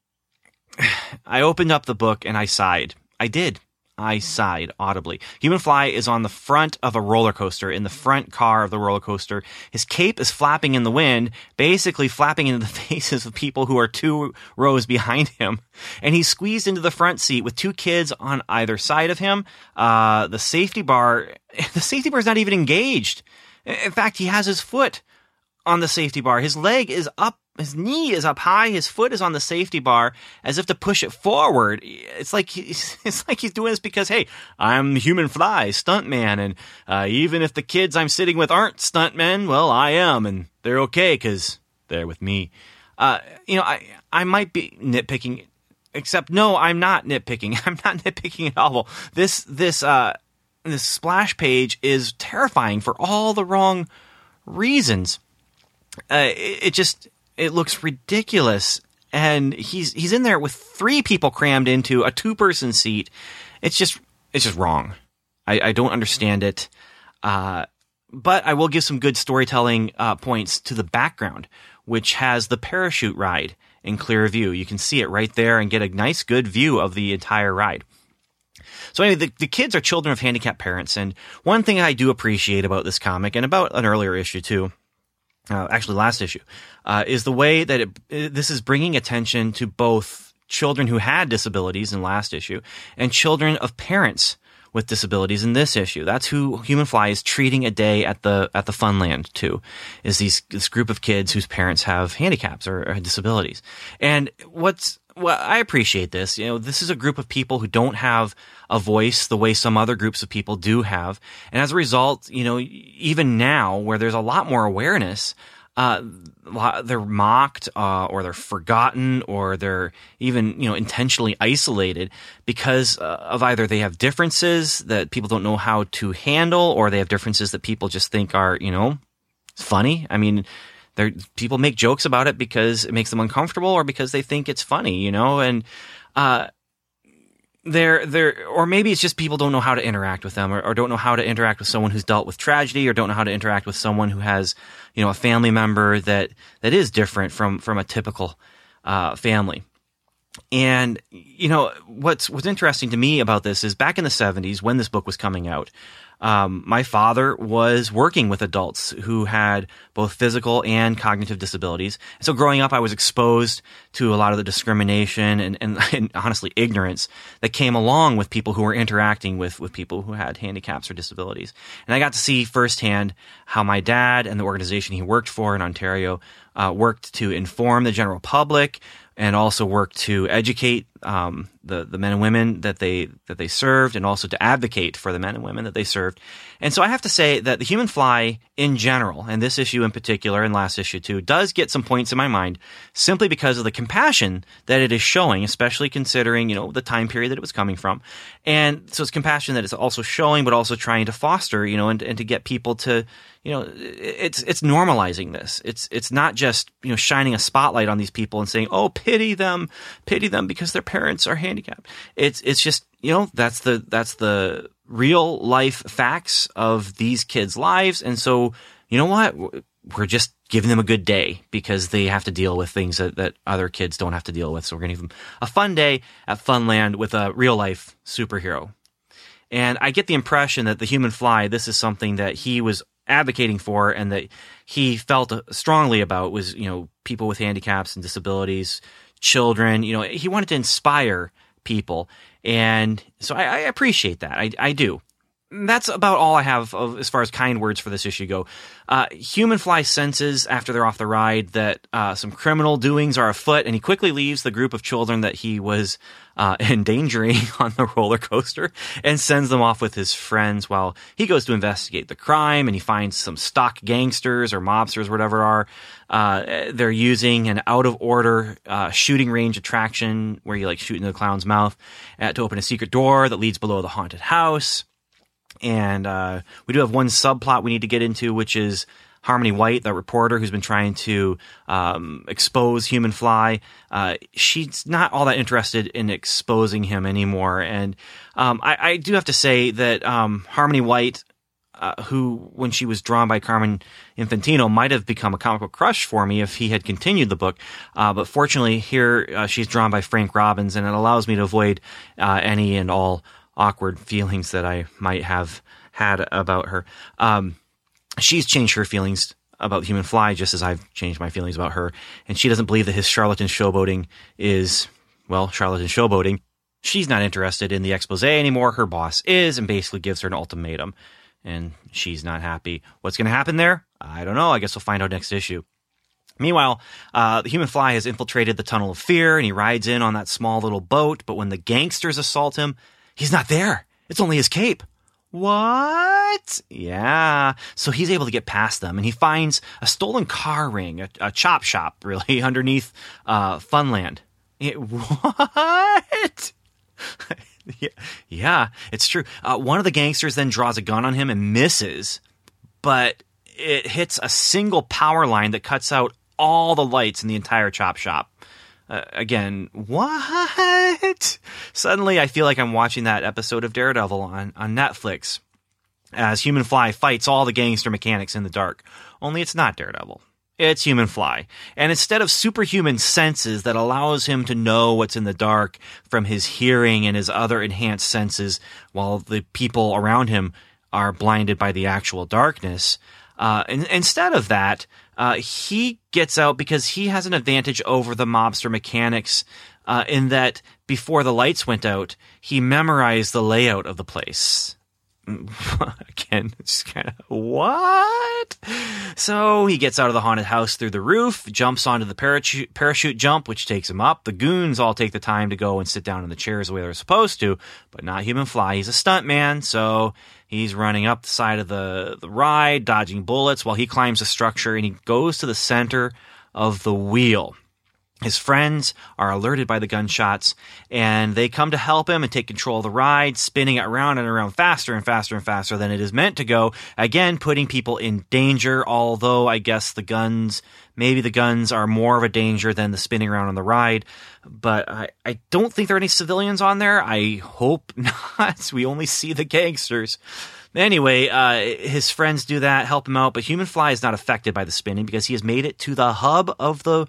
(sighs) I opened up the book and I sighed. I did. I sighed audibly. Human Fly is on the front of a roller coaster, in the front car of the roller coaster. His cape is flapping in the wind, basically flapping into the (laughs) faces of people who are two rows behind him. And he's squeezed into the front seat with two kids on either side of him. Uh, the safety bar, (laughs) the safety bar is not even engaged. In fact, he has his foot on the safety bar. His leg is up his knee is up high, his foot is on the safety bar as if to push it forward. It's like he's, (laughs) it's like he's doing this because hey, I'm the human fly stuntman, and uh, even if the kids I'm sitting with aren't stuntmen, well, I am, and they're okay because they're with me. Uh, you know, I I might be nitpicking, except no, I'm not nitpicking. (laughs) I'm not nitpicking at all. This this uh this splash page is terrifying for all the wrong reasons. Uh, it, it just it looks ridiculous. And he's he's in there with three people crammed into a two person seat. It's just it's just wrong. I, I don't understand it. Uh, but I will give some good storytelling uh, points to the background, which has the parachute ride in clear view. You can see it right there and get a nice, good view of the entire ride. So anyway, the, the kids are children of handicapped parents, and one thing I do appreciate about this comic and about an earlier issue too uh, actually last issue, uh, is the way that it, this is bringing attention to both children who had disabilities in last issue and children of parents with disabilities in this issue. That's who Human Fly is treating a day at the at the Funland to, is these this group of kids whose parents have handicaps or, or disabilities. And what's well, I appreciate this. You know, this is a group of people who don't have a voice the way some other groups of people do have. And as a result, you know, even now where there's a lot more awareness, uh, they're mocked, uh, or they're forgotten, or they're even, you know, intentionally isolated because uh, of either they have differences that people don't know how to handle, or they have differences that people just think are, you know, funny. I mean, there people make jokes about it because it makes them uncomfortable or because they think it's funny, you know, and uh they're they're or maybe it's just people don't know how to interact with them or, or, don't know how to interact with someone who's dealt with tragedy or don't know how to interact with someone who has you know a family member that that is different from from a typical uh, family. And you know what's what's interesting to me about this is back in the 70s when this book was coming out um, my father was working with adults who had both physical and cognitive disabilities. so growing up, I was exposed to a lot of the discrimination and, and, (laughs) and, honestly ignorance that came along with people who were interacting with, with people who had handicaps or disabilities. And I got to see firsthand how my dad and the organization he worked for in Ontario uh, worked to inform the general public and also worked to educate um, the the men and women that they that they served, and also to advocate for the men and women that they served. And so I have to say that the Human Fly in general, and this issue in particular, and last issue too, does get some points in my mind simply because of the compassion that it is showing, especially considering you know the time period that it was coming from. And so it's compassion that it's also showing, but also trying to foster, you know, and, and to get people to you know it's it's normalizing this it's it's not just you know shining a spotlight on these people and saying oh pity them pity them because their parents are handicapped. It's it's just you know that's the that's the real life facts of these kids lives. And so you know what? We're just giving them a good day because they have to deal with things that, that other kids don't have to deal with. So we're going to give them a fun day at funland with a real life superhero. And I get the impression that the human fly, this is something that he was advocating for and that he felt strongly about was you know people with handicaps and disabilities children you know he wanted to inspire people. And so i, I appreciate that. I, I do that's about all I have of, as far as kind words for this issue go. Uh, Human Fly senses after they're off the ride that uh, some criminal doings are afoot, and he quickly leaves the group of children that he was uh, (laughs) endangering (laughs) on the roller coaster and sends them off with his friends while he goes to investigate the crime. And he finds some stock gangsters or mobsters, whatever are. Uh, they're using an out of order uh, shooting range attraction where you like shoot into the clown's mouth uh, to open a secret door that leads below the haunted house and uh, we do have one subplot we need to get into, which is Harmony White, the reporter who's been trying to um, expose Human Fly, uh, she's not all that interested in exposing him anymore. And um, I, I, do have to say that um, Harmony White, uh, who, when she was drawn by Carmine Infantino, might have become a comic book crush for me if he had continued the book. Uh, but fortunately, here uh, she's drawn by Frank Robbins, and it allows me to avoid uh, any and all awkward feelings that I might have had about her. Um, she's changed her feelings about Human Fly just as I've changed my feelings about her, and she doesn't believe that his charlatan showboating is, well, charlatan showboating. She's not interested in the expose anymore. Her boss is, and basically gives her an ultimatum, and she's not happy. What's going to happen there? I don't know. I guess we'll find out next issue. Meanwhile, uh, the human fly has infiltrated the tunnel of fear and he rides in on that small little boat. But when the gangsters assault him, he's not there. It's only his cape. What? Yeah. So he's able to get past them and he finds a stolen car ring, a, a chop shop, (laughs) really, underneath uh, Funland. It, (laughs) what? (laughs) yeah, yeah, it's true. Uh, one of the gangsters then draws a gun on him and misses, but it hits a single power line that cuts out all the lights in the entire chop shop. Uh, again, what? Suddenly, I feel like I'm watching that episode of Daredevil on, on Netflix as Human Fly fights all the gangster mechanics in the dark. Only it's not Daredevil. It's Human Fly. And instead of superhuman senses that allows him to know what's in the dark from his hearing and his other enhanced senses while the people around him are blinded by the actual darkness, uh, instead of that, uh, he gets out because he has an advantage over the mobster mechanics uh, in that before the lights went out, he memorized the layout of the place. (laughs) Again, it's kind of what? So he gets out of the haunted house through the roof, jumps onto the parachute, parachute jump, which takes him up. The goons all take the time to go and sit down in the chairs the way they're supposed to, but not Human Fly. He's a stunt man, so He's running up the side of the, the ride, dodging bullets while he climbs a structure and he goes to the center of the wheel. His friends are alerted by the gunshots and they come to help him and take control of the ride, spinning it around and around faster and faster and faster than it is meant to go. Again, putting people in danger, although I guess the guns, maybe the guns are more of a danger than the spinning around on the ride. But I, I don't think there are any civilians on there. I hope (laughs) not. We only see the gangsters. Anyway, uh, his friends do that, help him out, but Human Fly is not affected by the spinning because he has made it to the hub of the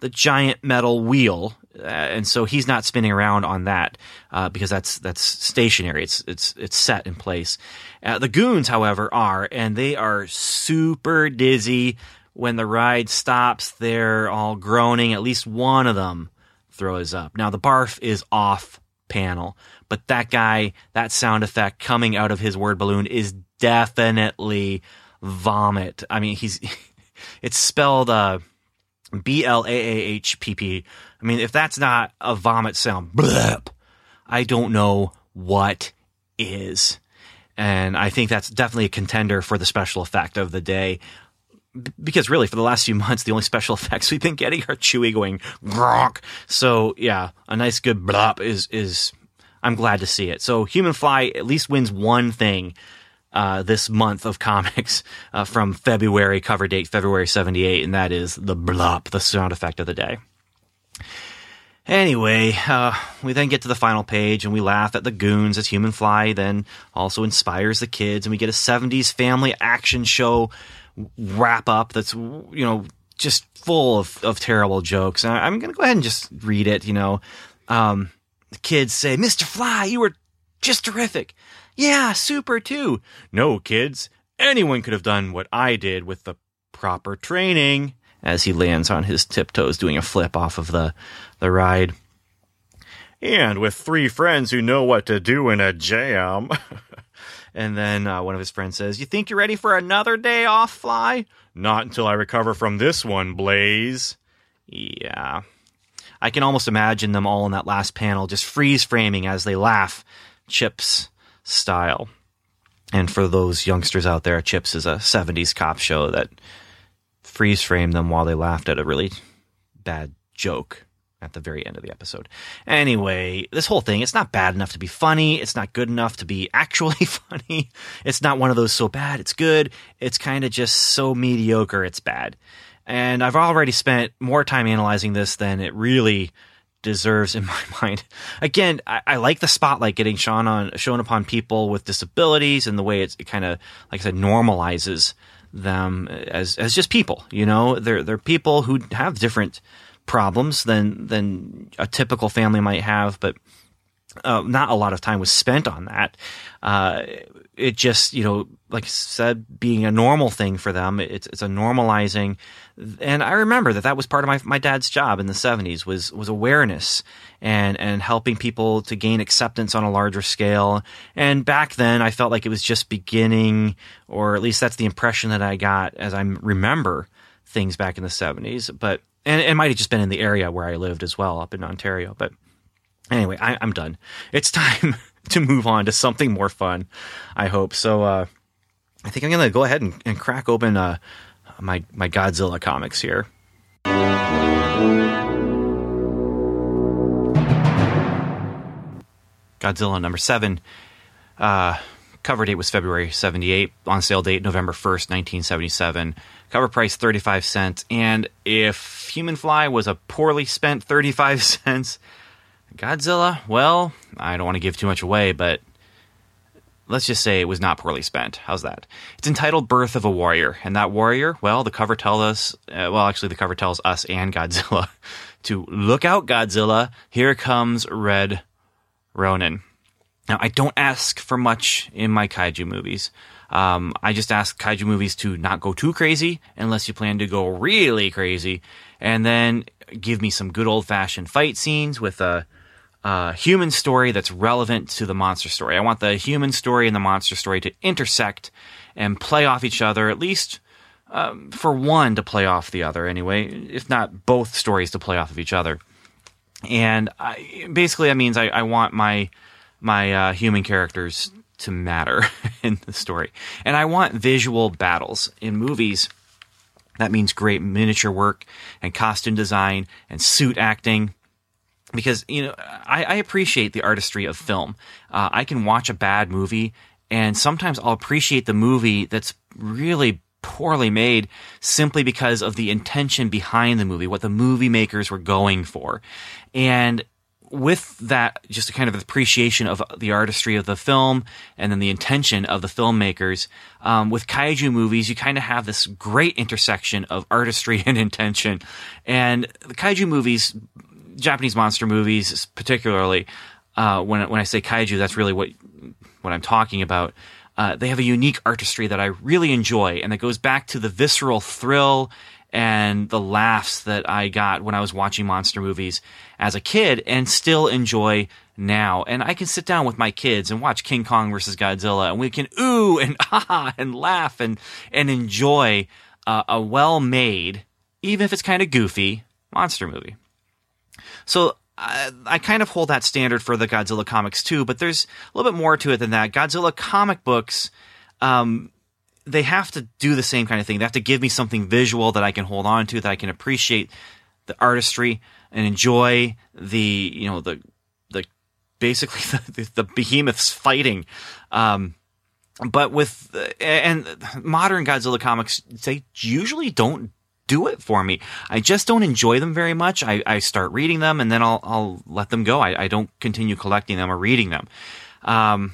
the giant metal wheel, uh, and so he's not spinning around on that uh, because that's that's stationary. It's it's it's set in place. Uh, the goons, however, are, and they are super dizzy. When the ride stops, they're all groaning. At least one of them throws up. Now the barf is off panel, but that guy, that sound effect coming out of his word balloon is definitely vomit. I mean, he's (laughs) it's spelled uh B L A A H P P. I mean, if that's not a vomit sound, blep, I don't know what is. And I think that's definitely a contender for the special effect of the day. Because really, for the last few (laughs) months, the only special effects we've been getting are Chewie going gronk. So yeah, a nice good blop is is. I'm glad to see it. So Human Fly at least wins one thing uh, this month of comics (laughs) uh, from February, cover date February 78, and that is the blop, the sound effect of the day. Anyway, uh, we then get to the final page and we laugh at the goons as Human Fly then also inspires the kids, and we get a 70s family action show wrap up that's, you know, just full of, of terrible jokes. And I'm going to go ahead and just read it, you know. Um, the kids say, Mr. Fly, you were just terrific. Yeah, super too. No, kids. Anyone could have done what I did with the proper training. As he lands on his tiptoes doing a flip off of the, the ride. And with three friends who know what to do in a jam. (laughs) and then uh, one of his friends says, You think you're ready for another day off, Fly? Not until I recover from this one, Blaze. Yeah. I can almost imagine them all in that last panel just freeze framing as they laugh. Chips style. And for those youngsters out there, Chips is a 70s cop show that freeze framed them while they laughed at a really bad joke at the very end of the episode. Anyway, this whole thing, it's not bad enough to be funny. It's not good enough to be (laughs) actually funny. It's not one of those so bad it's good. It's kind of just so mediocre it's bad. And I've already spent more time analyzing this than it really deserves in (laughs) my mind. Again, I, I like the spotlight getting shown on shown upon people with disabilities and the way it kind of, like I said, normalizes them as as just people. You know, they're they're people who have different problems than than a typical family might have, but uh, not a lot of time was spent on that. Uh, it just, you know, like I said, being a normal thing for them. It's it's a normalizing, and I remember that that was part of my my dad's job in the '70s was was awareness and and helping people to gain acceptance on a larger scale. And back then, I felt like it was just beginning, or at least that's the impression that I got as I remember things back in the '70s. But and it might have just been in the area where I lived as well, up in Ontario. But anyway, I, am done. It's (laughs) time to move on to something more fun. I hope so. Uh, I think I'm gonna go ahead and, and crack open uh, my my Godzilla comics here. Godzilla number seven. Uh, cover date was February 78. On sale date November 1st, 1977. Cover price 35 cents. And if Human Fly was a poorly spent 35 (laughs) cents, Godzilla, well, I don't want to give too much away, but let's just say it was not poorly spent. How's that? It's entitled Birth of a Warrior. And that warrior, well, the cover tells us, uh, well, actually, the cover tells us and Godzilla (laughs) to look out, Godzilla. Here comes Red Ronin. Now, I don't ask for much in my kaiju movies. Um, I just ask kaiju movies to not go too crazy unless you plan to go really crazy, and then give me some good old fashioned fight scenes with a, a, human story that's relevant to the monster story. I want the human story and the monster story to intersect and play off each other, at least um, for one to play off the other, anyway, if not both stories to play off of each other. And I, basically, that means I, I want my my uh, human characters to matter (laughs) in the story. And I want visual battles in movies. That means great miniature work and costume design and suit acting. Because, you know, I, I appreciate the artistry of film. Uh, I can watch a bad movie and sometimes I'll appreciate the movie that's really poorly made simply because of the intention behind the movie, what the movie makers were going for. And with that, just a kind of appreciation of the artistry of the film and then the intention of the filmmakers, um, with kaiju movies, you kind of have this great intersection of artistry (laughs) and intention. And the kaiju movies, Japanese monster movies, particularly, uh, when when I say kaiju, that's really what what I'm talking about. Uh, they have a unique artistry that I really enjoy, and that goes back to the visceral thrill and the laughs that I got when I was watching monster movies as a kid and still enjoy now. And I can sit down with my kids and watch King Kong versus Godzilla and we can ooh and (laughs) ah and laugh and, and enjoy uh, a well made, even if it's kind of goofy, monster movie. So I, I, kind of hold that standard for the Godzilla comics too, but there's a little bit more to it than that. Godzilla comic books, um, they have to do the same kind of thing. They have to give me something visual that I can hold on to, that I can appreciate the artistry and enjoy the, you know, the, the, basically (laughs) the, the behemoths fighting. Um, but with, and modern Godzilla comics, they usually don't do it for me. I just don't enjoy them very much. I, I start reading them and then I'll, I'll let them go. I, I don't continue collecting them or reading them. Um,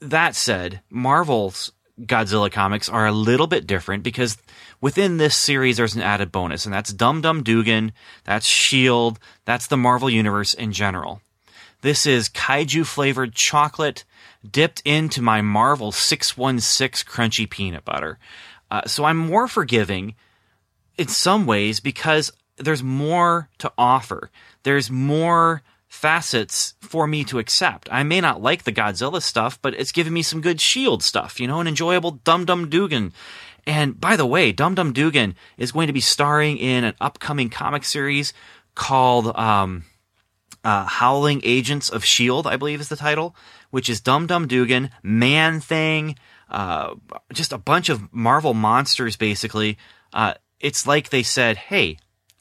that said, Marvel's Godzilla comics are a little bit different because within this series there's an added bonus, and that's Dum Dum Dugan, that's Shield, that's the Marvel Universe in general. This is kaiju flavored chocolate dipped into my Marvel 616 crunchy peanut butter. Uh, so I'm more forgiving in some ways because there's more to offer. There's more facets for me to accept. I may not like the Godzilla stuff, but it's giving me some good Shield stuff, you know, an enjoyable Dum Dum Dugan. And by the way, Dum Dum Dugan is going to be starring in an upcoming comic series called um, uh, Howling Agents of Shield, I believe is the title, which is Dum Dum Dugan, Man Thing, uh, just a bunch of Marvel monsters, basically. Uh, it's like they said, hey,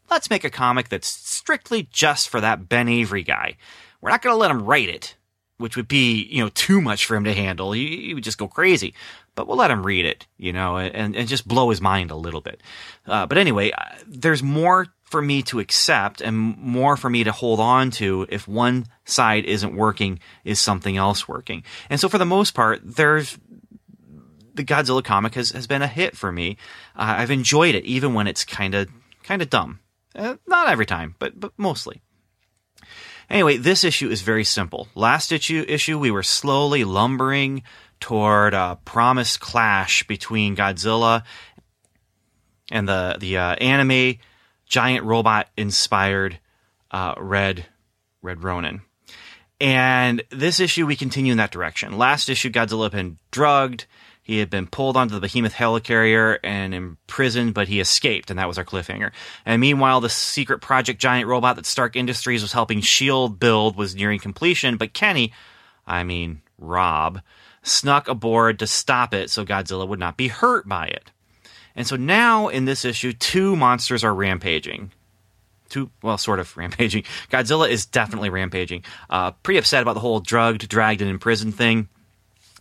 let's make a comic that's strictly just for that Ben Avery guy. We're not going to let him write it, which would be, you know, too much for him to handle. He, he would just go crazy. But we'll let him read it, you know, and, and just blow his mind a little bit. Uh, but anyway, uh, there's more for me to accept and more for me to hold on to if one side isn't working, is something else working. And so for the most part, there's the Godzilla comic has, has been a hit for me. Uh, I've enjoyed it, even when it's kind of kind of dumb. Uh, not every time, but but mostly. Anyway, this issue is very simple. Last issue issue we were slowly lumbering toward a promised clash between Godzilla and the the uh, anime giant robot inspired uh, Red Red Ronin. And this issue, we continue in that direction. Last issue, Godzilla had been drugged. He had been pulled onto the behemoth helicarrier and imprisoned, but he escaped, and that was our cliffhanger. And meanwhile, the secret project giant robot that Stark Industries was helping S.H.I.E.L.D. build was nearing completion, but Kenny, I mean, Rob, snuck aboard to stop it so Godzilla would not be hurt by it. And so now in this issue, two monsters are rampaging. Two, well, sort of (laughs) rampaging. Godzilla is definitely rampaging. Uh, pretty upset about the whole drugged, dragged, and imprisoned thing.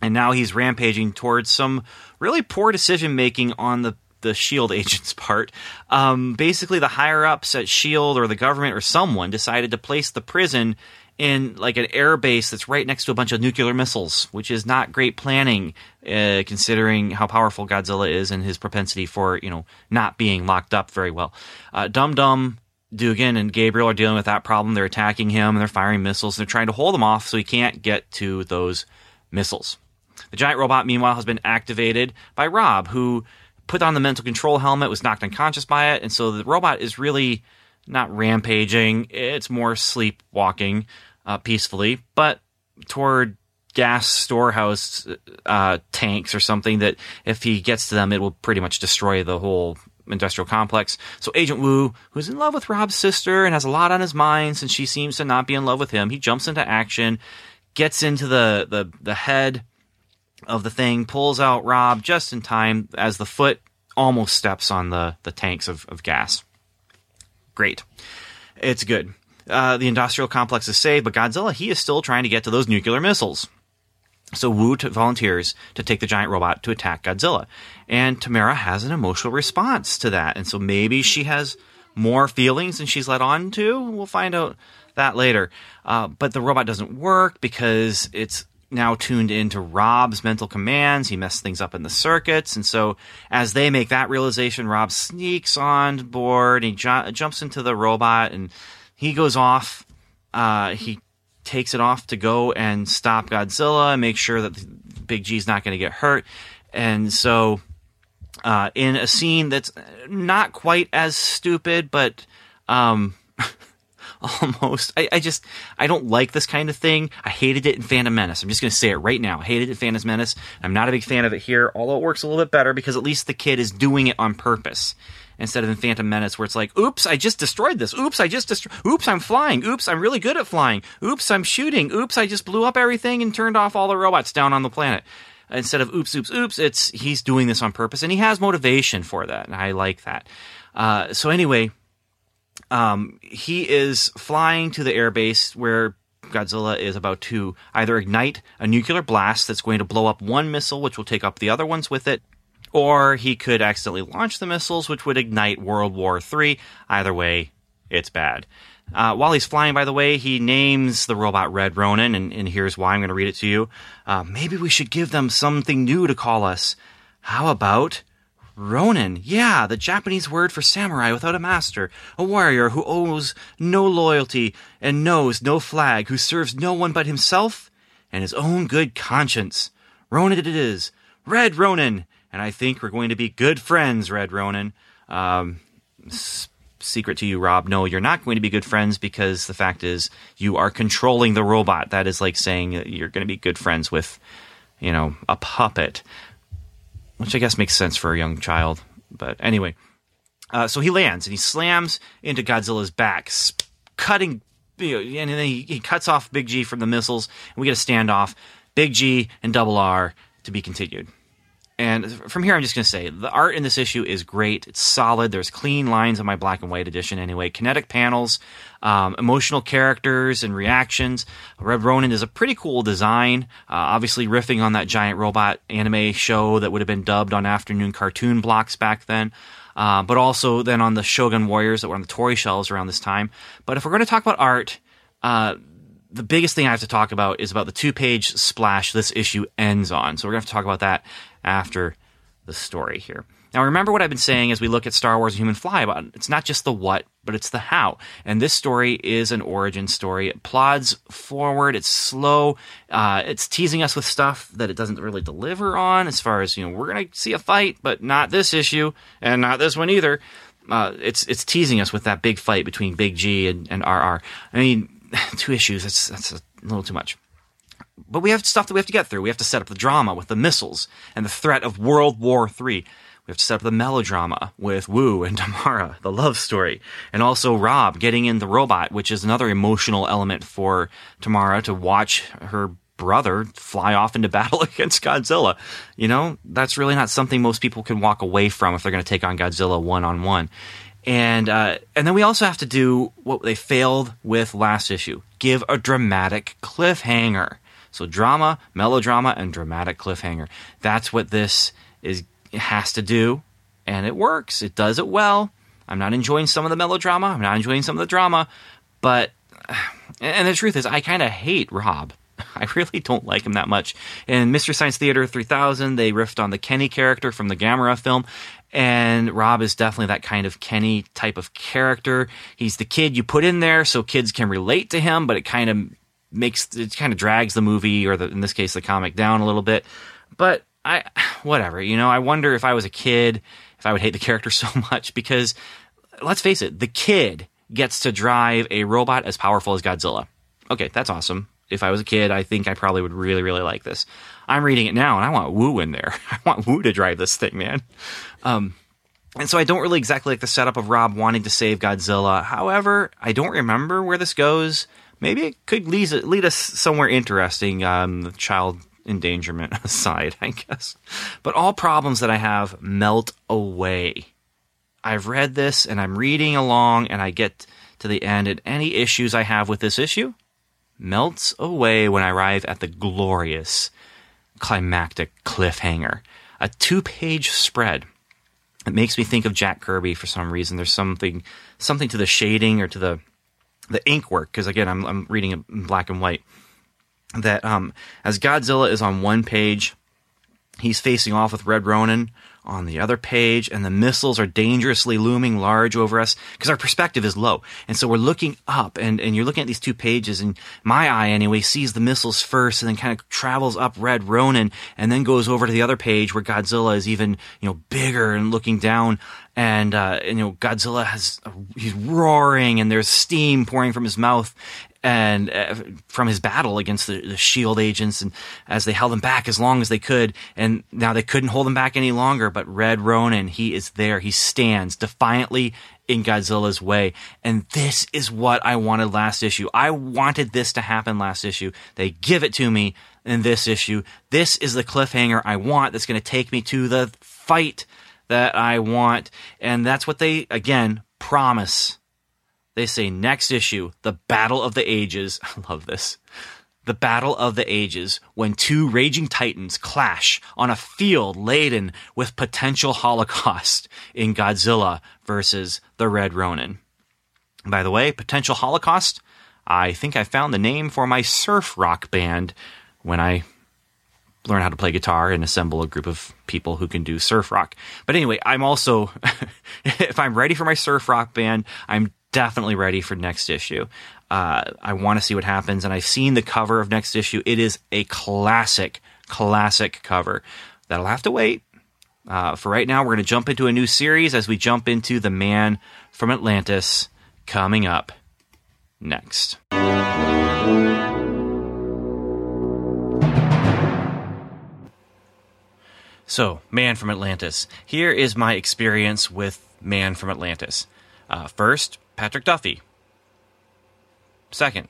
And now he's rampaging towards some really poor decision making on the the shield (laughs) agent's part. Um, basically, the higher ups at shield or the government or someone decided to place the prison in like an air base that's right next to a bunch of nuclear missiles, which is not great planning, uh, considering how powerful Godzilla is and his propensity for you know not being locked up very well. Uh, Dum Dum. Dugan and Gabriel are dealing with that problem. They're attacking him and they're firing missiles. They're trying to hold him off so he can't get to those missiles. The giant robot, meanwhile, has been activated by Rob, who put on the mental control helmet, was knocked unconscious by it, and so the robot is really not rampaging. It's more sleepwalking uh, peacefully, but toward gas storehouse uh, tanks or something that if he gets to them, it will pretty much destroy the whole industrial complex. So Agent Woo, who's in love with Rob's sister and has a lot on his mind since she seems to not be in love with him, he jumps into action, gets into the the, the head of the thing, pulls out Rob just in time as the foot almost steps on the, the tanks of, of gas. Great. It's good. Uh, the industrial complex is saved, but Godzilla, he is still trying to get to those nuclear missiles. So t- volunteers to take the giant robot to attack Godzilla. And Tamara has an emotional response to that. And so maybe she has more feelings than she's let on to. We'll find out that later. Uh, but the robot doesn't work because it's now tuned into Rob's mental commands. He messed things up in the circuits. And so, as they make that realization, Rob sneaks on board. He ju- jumps into the robot and he goes off. Uh, he takes it off to go and stop Godzilla and make sure that Big G's not going to get hurt. And so, uh, in a scene that's not quite as stupid, but. Um, (laughs) almost. I, I, just I don't like this kind of thing. I hated it in Phantom Menace. I'm just going to say it right now. I hated it in Phantom Menace. I'm not a big fan of it here, although it works a little bit better because at least the kid is doing it on purpose instead of in Phantom Menace where it's like, "Oops, I just destroyed this. Oops, I just destroyed. Oops, I'm flying. Oops, I'm really good at flying. Oops, I'm shooting. Oops, I just blew up everything and turned off all the robots down on the planet." Instead of oops, oops, oops, it's he's doing this on purpose and he has motivation for that, and I like that. Uh, so anyway, um, he is flying to the airbase where Godzilla is about to either ignite a nuclear blast that's going to blow up one missile, which will take up the other ones with it, or he could accidentally launch the missiles, which would ignite World War III. Either way, it's bad. Uh, while he's flying, by the way, he names the robot Red Ronin, and, and here's why I'm going to read it to you. Uh, maybe we should give them something new to call us. How about Ronin, yeah, the Japanese word for samurai without a master, a warrior who owes no loyalty and knows no flag, who serves no one but himself and his own good conscience. Ronin it is, Red Ronin, and I think we're going to be good friends, Red Ronin. Um, s- secret to you, Rob. No, you're not going to be good friends because the fact is you are controlling the robot. That is like saying you're going to be good friends with, you know, a puppet which I guess makes sense for a young child. But anyway, uh, so he lands and he slams into Godzilla's back, cutting, you know, and then he, he, cuts off Big G from the missiles, and we get a standoff. Big G and Double R to be continued. And from here, I'm just going to say the art in this issue is great. It's solid. There's clean lines in my black and white edition, anyway. Kinetic panels, um, emotional characters and reactions. Red Ronin is a pretty cool design. Uh, obviously, riffing on that giant robot anime show that would have been dubbed on afternoon cartoon blocks back then. Uh, but also then on the Shogun Warriors that were on the toy shelves around this time. But if we're going to talk about art, uh, the biggest thing I have to talk about is about the two page splash this issue ends on. So we're going to have to talk about that after the story here. Now, remember what I've been saying as we look at Star Wars and Human Fly about it's not just the what, but it's the how. And this story is an origin story. It plods forward. It's slow. Uh, it's teasing us with stuff that it doesn't really deliver on. As far as you know, we're gonna see a fight, but not this issue, and not this one either. Uh, it's it's teasing us with that big fight between Big G and, and RR. I mean, (sighs) two issues. That's that's a little too much but we have stuff that we have to get through. We have to set up the drama with the missiles and the threat of World War III. We have to set up the melodrama with Woo and (laughs) Tamara, the love story, and also Rob getting in the robot, which is another emotional element for Tamara to watch her brother fly off into (laughs) battle against Godzilla. You know, that's really not something most people can walk away from if they're going to take on Godzilla one on one. And uh, and then we also have to do what they failed with last issue: give a dramatic cliffhanger. So drama, melodrama, and dramatic cliffhanger. That's what this is has to do, and it works. It does it well. I'm not enjoying some of the melodrama. I'm not enjoying some of the drama, but (sighs) and the truth is, I kind of hate Rob. (laughs) I really don't like him that much. In Mystery Science Theater 3000, they riffed on the Kenny character from the Gamera film, and Rob is definitely that kind of Kenny type of character. He's the kid you put in there so kids can relate to him, but it kind of makes it kind of drags the movie or the, in this case the comic down a little bit. But I (sighs) whatever, you know, I wonder if I was a kid if I would hate the character (laughs) so much because let's face it, the kid gets to drive a robot as powerful as Godzilla. Okay, that's awesome. If I was a kid, I think I probably would really, really like this. I'm reading it now, and I want Woo in there. (laughs) I want Woo to drive this thing, man. Um, and so I don't really exactly like the setup of Rob wanting to save Godzilla. However, I don't remember where this goes maybe it could lead, lead us somewhere interesting. Um, child endangerment (laughs) aside, I guess. But all problems that I have melt away. I've read this and I'm reading along and I get to the end, and any issues I have with this issue melts away when I arrive at the glorious climactic cliffhanger. A two page spread. It makes me think of Jack Kirby for some reason. There's something something to the shading or to the the ink work because again I'm, I'm reading it in black and white that um, as Godzilla is on one page, he's facing off with Red Ronin on the other page, and the missiles are dangerously looming large over us because our perspective is low. And so we're looking up, and, and you're looking at these two pages, and my eye anyway sees the missiles first, and then kind of travels up Red Ronin, and then goes over to the other page where Godzilla is even you know bigger and looking down. And, uh, you know Godzilla has he's roaring and there's steam pouring from his mouth and uh, from his battle against the, the, shield agents and as they held him back as long as they could. And now they couldn't hold him back any longer but red ronin he is there. He stands defiantly in godzilla's way. And this is what i wanted last issue. I wanted this to happen last issue. They give it to me in this issue. This is the cliffhanger i want that's going to take me to the fight that i want. And that's what they again promise they say next issue, the Battle of the Ages. (laughs) I love this. The Battle of the Ages, when two raging titans clash on a field laden with potential holocaust in Godzilla versus the Red Ronin. By the way, potential holocaust, I think I found the name for my surf rock band when I learn how to play guitar and assemble a group of people who can do surf rock. But anyway, I'm also, (laughs) if I'm ready for my surf rock band, I'm definitely ready for next issue. Uh, I want to see what happens, and I've seen the cover of next issue. It is a classic, classic cover. That'll have to wait. Uh, for right now, we're going to jump into a new series as we jump into The Man from Atlantis coming up next. So, Man from Atlantis. Here is my experience with Man from Atlantis. Uh, first, Patrick Duffy. Second,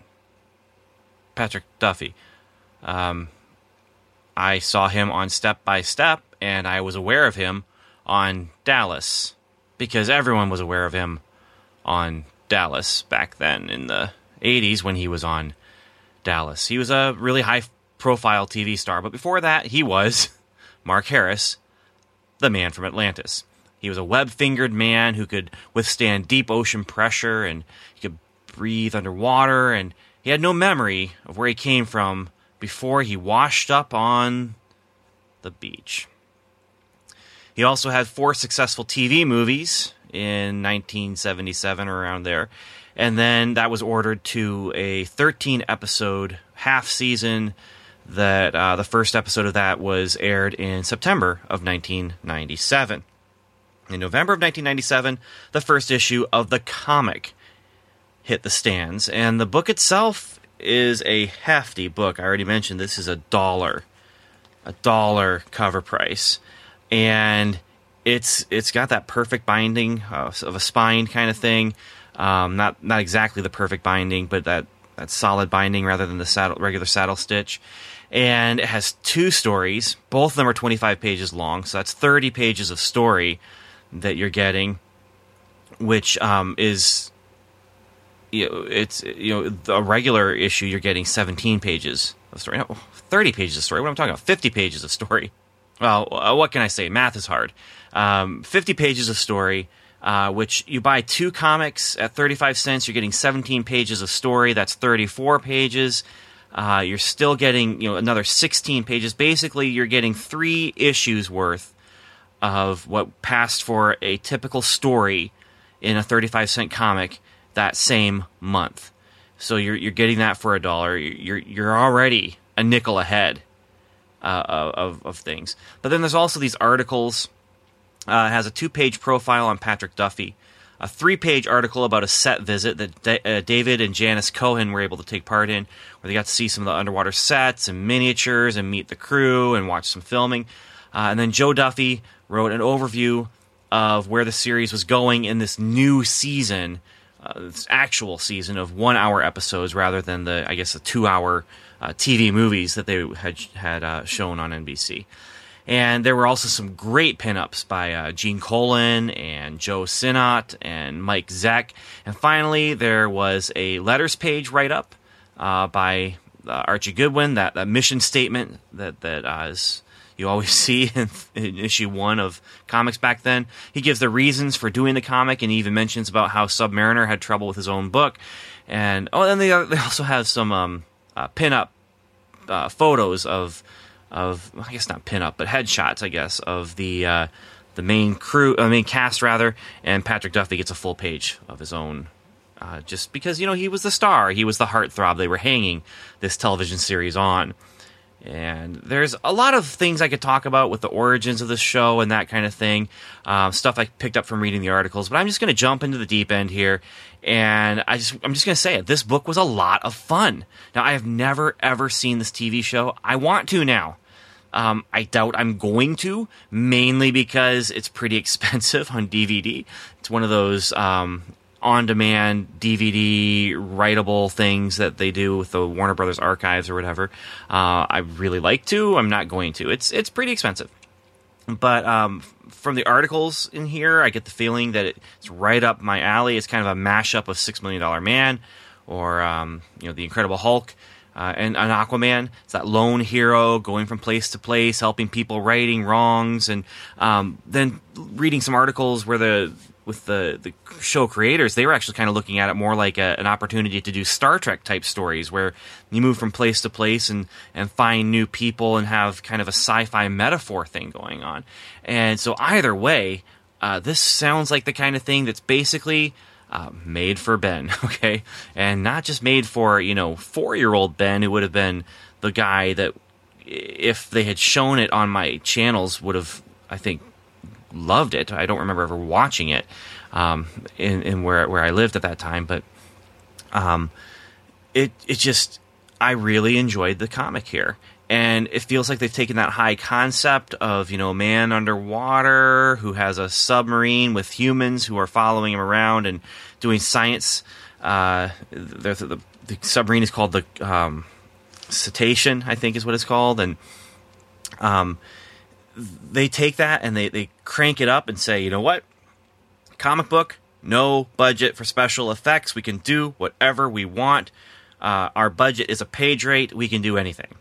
Patrick Duffy. Um, I saw him on Step by Step, and I was aware of him on Dallas because everyone was aware of him on Dallas back then in the 80s when he was on Dallas. He was a really high profile TV star, but before that, he was (laughs) Mark Harris, the man from Atlantis. He was a web fingered man who could withstand deep ocean pressure and he could breathe underwater, and he had no memory of where he came from before he washed up on the beach. He also had four successful TV movies in 1977 or around there. And then that was ordered to a 13 episode half season that uh, the first episode of that was aired in September of 1997. In November of 1997, the first issue of the comic hit the stands, and the book itself is a hefty book. I already mentioned this is a dollar, a dollar cover price, and it's it's got that perfect binding uh, of a spine kind of thing. Um, not not exactly the perfect binding, but that that solid binding rather than the saddle, regular saddle stitch. And it has two stories. Both of them are 25 pages long, so that's 30 pages of story that you're getting, which um, is you know, it's you know a regular issue you're getting 17 pages of story, no, 30 pages of story. What am I talking about? 50 pages of story. Well, uh, what can I say? Math is hard. Um, 50 pages of story. Uh, which you buy two comics at 35 cents, you're getting 17 pages of story. That's 34 pages. Uh, you're still getting you know another 16 pages. Basically, you're getting three issues worth of what passed for a typical story in a 35 cent comic that same month. So you're you're getting that for a dollar. You're you're already a nickel ahead uh, of of things. But then there's also these articles. Uh, has a two page profile on Patrick Duffy, a three page article about a set visit that D- uh, David and Janice Cohen were able to take part in, where they got to see some of the underwater sets and miniatures and meet the crew and watch some filming. Uh, and then Joe Duffy wrote an overview of where the series was going in this new season, uh, this actual season of one hour episodes rather than the, I guess, the two hour uh, TV movies that they had, had uh, shown on NBC. And there were also some great pinups by uh, Gene Colan and Joe Sinnott and Mike Zeck. And finally, there was a letters page write up uh, by uh, Archie Goodwin, that, that mission statement that, that is you always (laughs) see in, in, issue one of comics back then. He gives the reasons for doing the comic, and he even mentions about how Submariner had trouble with his own book. And oh, and they they also have some um, uh, pin-up uh, photos of of I guess not pin-up, but headshots, I guess, of the uh, the main crew, uh, main cast rather. And Patrick Duffy gets a full page of his own. Uh, just because you know he was the star, he was the heartthrob. They were hanging this television series on, and there's a lot of things I could talk about with the origins of the show and that kind of thing. Um, stuff I picked up from reading the articles, but I'm just going to jump into the deep end here. And I just, I'm just going to say it. This book was a lot of fun. Now, I have never, ever seen this TV show. I want to now. Um, I doubt I'm going to, mainly because it's pretty (laughs) expensive on DVD. It's one of those um, on demand DVD writable things that they do with the Warner Brothers archives or whatever. Uh, I really like to. I'm not going to. It's it's pretty expensive. But um, from the articles in here, I get the feeling that it's right up my alley. It's kind of a mashup of Six Million Dollar Man or um, you know the Incredible Hulk. Uh, and an Aquaman. It's that lone hero going from place to place, helping people, righting wrongs, and um, then reading some articles where the with the the show creators, they were actually kind of looking at it more like a, an opportunity to do Star Trek type stories, where you move from place to place and and find new people and have kind of a sci-fi metaphor thing going on. And so either way, uh, this sounds like the kind of thing that's basically uh, made for Ben, (laughs) okay, and not just made for you know four year old Ben, who would have been the guy that if they had shown it on my channels would have I think loved it. I don't remember ever watching it um, in, in where where I lived at that time, but um, it it just I really enjoyed the comic here, and it feels like they've taken that high concept of you know man underwater who has a submarine with humans who are following him around and doing science. Uh, the, the, the, submarine is called the um, Cetacean, I think is what it's called, and um, they take that and they, they crank it up and say, you know what? Comic book, no budget for special effects. We can do whatever we want. Uh, our budget is a page rate. We can do anything.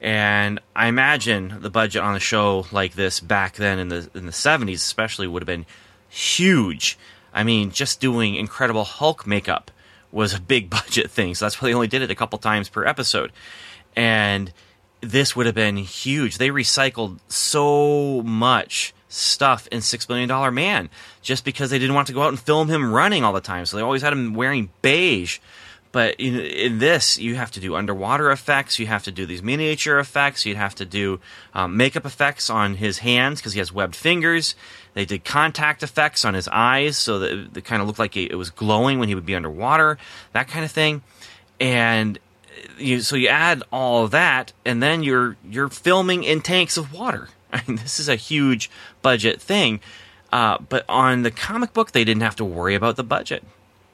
And I imagine the budget on a show like this back then in the in the 70s, especially, would have been huge. I mean, just doing Incredible Hulk makeup was a big (laughs) budget thing, so that's why they only did it a couple times per episode. And this would have been huge. They recycled so much stuff in Six Million Dollar Man just because they didn't want to go out and film him running all the time. So they always had him wearing beige. But in, in this, you have to do underwater effects. You have to do these miniature effects. You'd have to do um, makeup effects on his hands because he has webbed fingers. They did contact effects on his eyes so that it kind of looked like it was glowing when he would be underwater, that kind of thing. And you, so you add all that, and then you're you're filming in tanks of water. (laughs) I mean, this is a huge budget thing. Uh, but on the comic book, they didn't have to worry about the budget,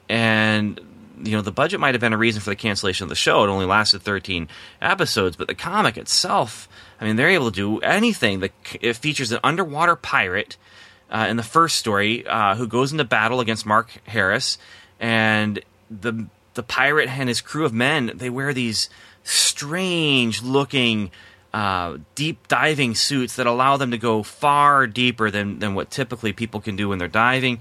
and you know the budget might have been a reason for the cancellation of the show. It only lasted 13 episodes, but the comic itself, I mean, they're able to do anything. The, it features an underwater pirate uh, in the first story uh, who goes into battle against Mark Harris, and the the pirate and his crew of men they wear these strange looking uh, deep diving suits that allow them to go far deeper than, than what typically people can do when they're diving.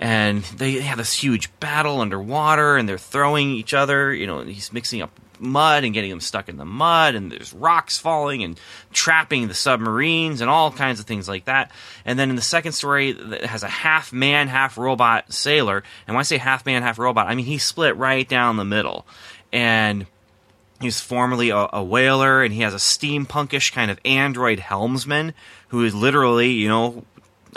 And they have this huge battle underwater, and they're throwing each other. You know, he's mixing up mud and getting them stuck in the mud, and there's rocks falling and trapping the submarines and all kinds of things like that. And then in the second story, it has a half man, half robot sailor. And when I say half man, half robot, I mean he's split right down the middle. And He's formerly a, a, whaler, and he has a steampunkish kind of android helmsman who is literally, you know,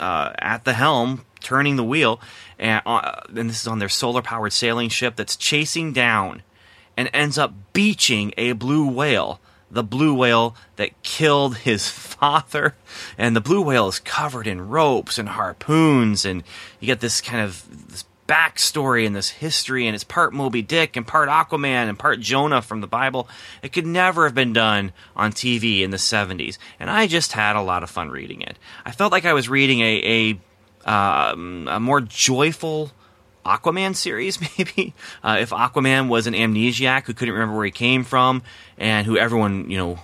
uh, at the helm, turning the wheel. And, uh, and this is on their solar powered sailing ship that's chasing down and ends up beaching a blue whale. The blue whale that killed his (laughs) father. And the blue whale is covered in ropes and harpoons. And you get this kind of this backstory and this history, and it's part Moby Dick and part Aquaman and part Jonah from the Bible. It could never have been done on TV in the 70s, and I just had a lot of fun reading it. I felt like I was reading a, a, um, a more joyful. Aquaman series, (laughs) maybe. Uh, if Aquaman was an amnesiac who couldn't remember where he came from, and who everyone, you know,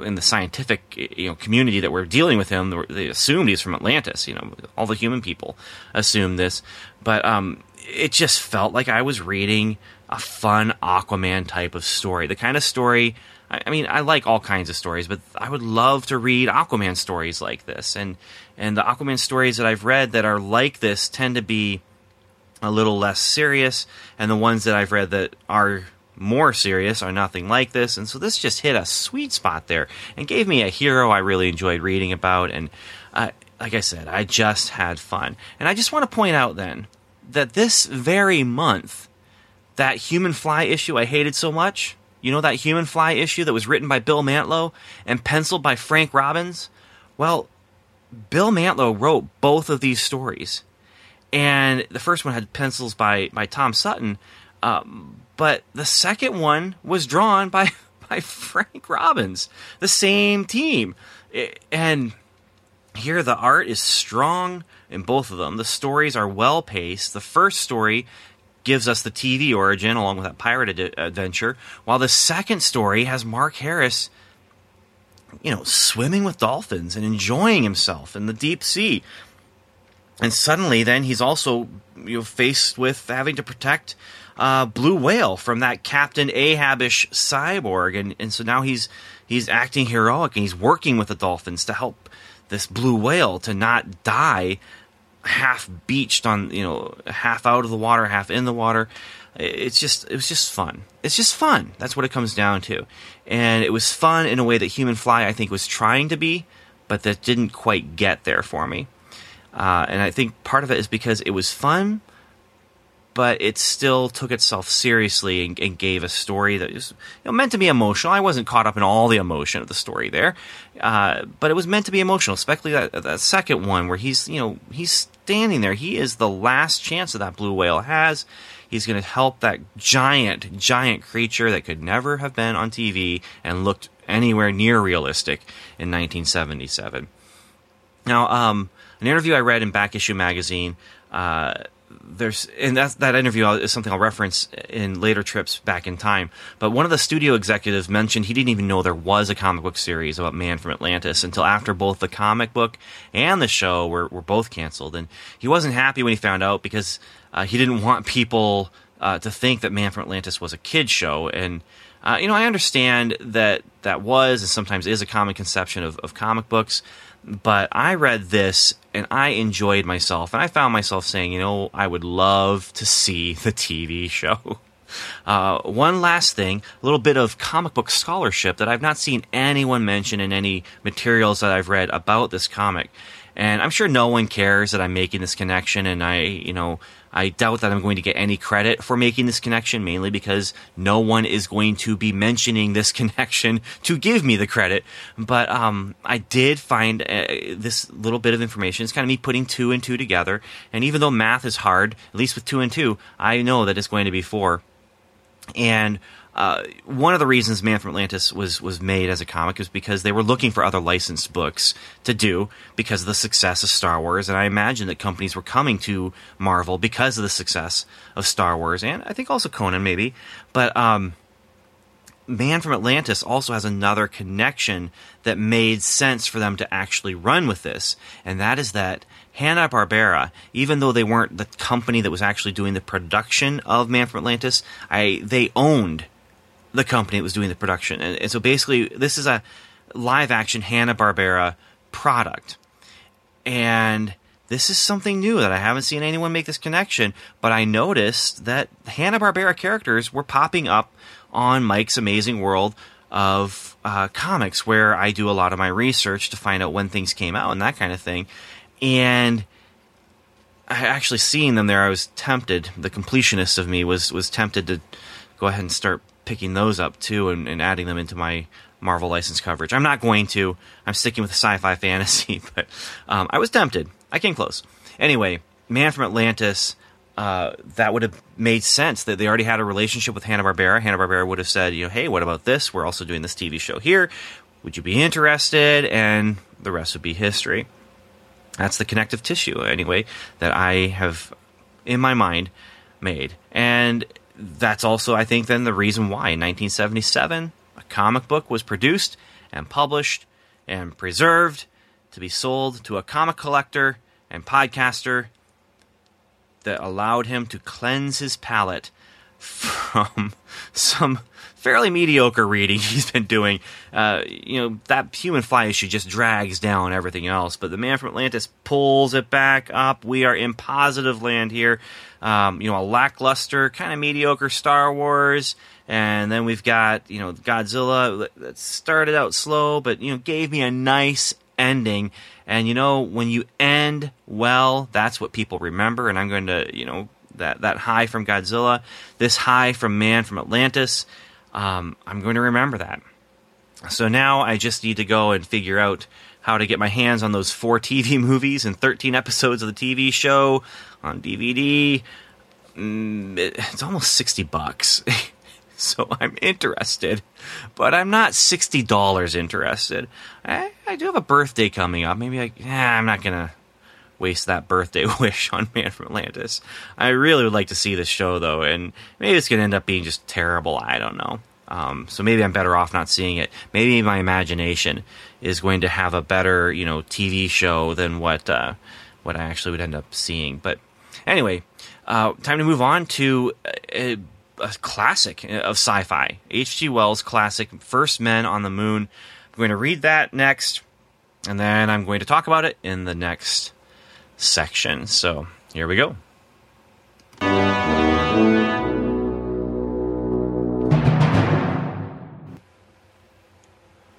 in the scientific you know community that we're dealing with him, they assumed he's from Atlantis. You know, all the human people assume this, but um, it just felt like I was reading a fun Aquaman type of story, the kind of story. I mean, I like all kinds of stories, but I would love to read Aquaman stories like this. And and the Aquaman stories that I've read that are like this tend to be a little less serious, and the ones that I've read that are more serious are nothing like this. And so this just hit a sweet spot there and gave me a hero I really enjoyed reading about. And uh, like I said, I just had fun. And I just want to point out then that this very month, that Human Fly issue I hated so much, you know, that Human Fly issue that was written by Bill Mantlo and penciled by Frank Robbins? Well, Bill Mantlo wrote both of these stories. And the first one had pencils by, by Tom Sutton. Um, but the second one was drawn by (laughs) by Frank Robbins, the same team. And here the art is strong in both of them. The stories are well paced. The first story gives us the TV origin along with that pirate ad- adventure, while the second story has Mark Harris you know, swimming with dolphins and enjoying himself in the deep sea. And suddenly then he's also you know faced with having to protect uh, blue whale from that Captain Ahabish cyborg, and and so now he's he's acting heroic and he's working with the dolphins to help this blue whale to not die half beached on you know half out of the water half in the water. It's just it was just fun. It's just fun. That's what it comes down to. And it was fun in a way that human fly i think was trying to be but that didn't quite get there for me. Uh, and i think part of it is because it was fun but it still took itself seriously and, and, gave a story that was you know, meant to be emotional. I wasn't caught up in all the emotion of the story there, uh, but it was meant to be emotional, especially that, that second one where he's you know he's standing there. He is the last chance that that blue whale has. He's going to help that giant, giant creature that could never have been on TV and looked anywhere near realistic in 1977. Now, um, an interview I read in Back Issue Magazine. Uh, there's and that that interview is something I'll reference in later trips back in time. But one of the studio executives mentioned he didn't even know there was a comic book series about Man from Atlantis until after both the comic book and the show were were both canceled, and he wasn't happy when he found out because uh, he didn't want people uh, to think that Man from Atlantis was a kid show and. Uh, you know, I understand that that was and sometimes is a common conception of, of comic books, but I read this and I enjoyed myself, and I found myself saying, you know, I would love to see the TV show. (laughs) Uh, one last thing, a little bit of comic book scholarship that I've not seen anyone mention in any materials that I've read about this comic. And I'm sure no one cares that I'm making this connection, and I, you know, I doubt that I'm going to get any credit for making this connection, mainly because no one is going to be mentioning this (laughs) connection to give me the credit. But um, I did find uh, this little bit of information. It's kind of me putting two and two together. And even though math is hard, at least with two and two, I know that it's going to be four. And uh, one of the reasons Man from Atlantis was was made as a comic is because they were looking for other licensed books to do because of the success of Star Wars, and I imagine that companies were coming to Marvel because of the success of Star Wars, and I think also Conan maybe. But um, Man from Atlantis also has another connection that made sense for them to actually run with this, and that is that Hanna Barbera, even though they weren't the company that was actually doing the production of Man from Atlantis, I they owned the company that was doing the production. And, and so basically, this is a live action Hanna Barbera product. And this is something new that I haven't seen anyone make this connection, but I noticed that Hanna Barbera characters were popping up on Mike's Amazing World of uh, comics, where I do a lot of my research to find out when things came out and that kind of thing. And I actually seeing them there, I was tempted. The completionist of me was was tempted to go ahead and start picking those up too and, and adding them into my Marvel license coverage. I'm not going to. I'm sticking with sci-fi (laughs) fantasy, but um, I was tempted. I came close. Anyway, Man from Atlantis. Uh, that would have made sense that they already had a relationship with Hanna Barbera. Hanna Barbera would have said, you know, hey, what about this? We're also doing this TV show here. Would you be interested? And the rest would be history. That's the connective tissue, anyway, that I have in my mind made. And that's also, I think, then the reason why. In 1977 a comic book was produced and published and preserved to be sold to a comic collector and podcaster that allowed him to cleanse his palate (laughs) from some fairly mediocre reading (laughs) he's been doing. Uh, you know, that human fly issue just drags down everything else, but the man from Atlantis pulls it back up. We are in positive land here. Um, you know, a lackluster, kind of mediocre Star Wars. And then we've got, you know, Godzilla that started out slow, but, you know, gave me a nice ending. And, you know, when you end well, that's what people remember. And I'm going to, you know, that, that high from Godzilla, this high from Man from Atlantis, um, I'm going to remember that. So now I just need to go and figure out how to get my hands on those four TV (laughs) movies and 13 episodes of the TV show on DVD. Mm, it's almost 60 bucks. (laughs) so I'm interested, but I'm not $60 interested. I, I do have a birthday coming up. Maybe I, I'm not going to waste that birthday (laughs) wish on Man from Atlantis. I really would like to see this show though, and maybe it's going to end up being just terrible. I don't know. Um, so maybe I'm better off not seeing it. Maybe my imagination is going to have a better, you know, TV show than what uh, what I actually would end up seeing. But anyway, uh, time to move on to a, a classic of sci-fi, H.G. Wells' classic First Men on the Moon. I'm going to read that next, and then I'm going to talk about it in the next section. So here we go.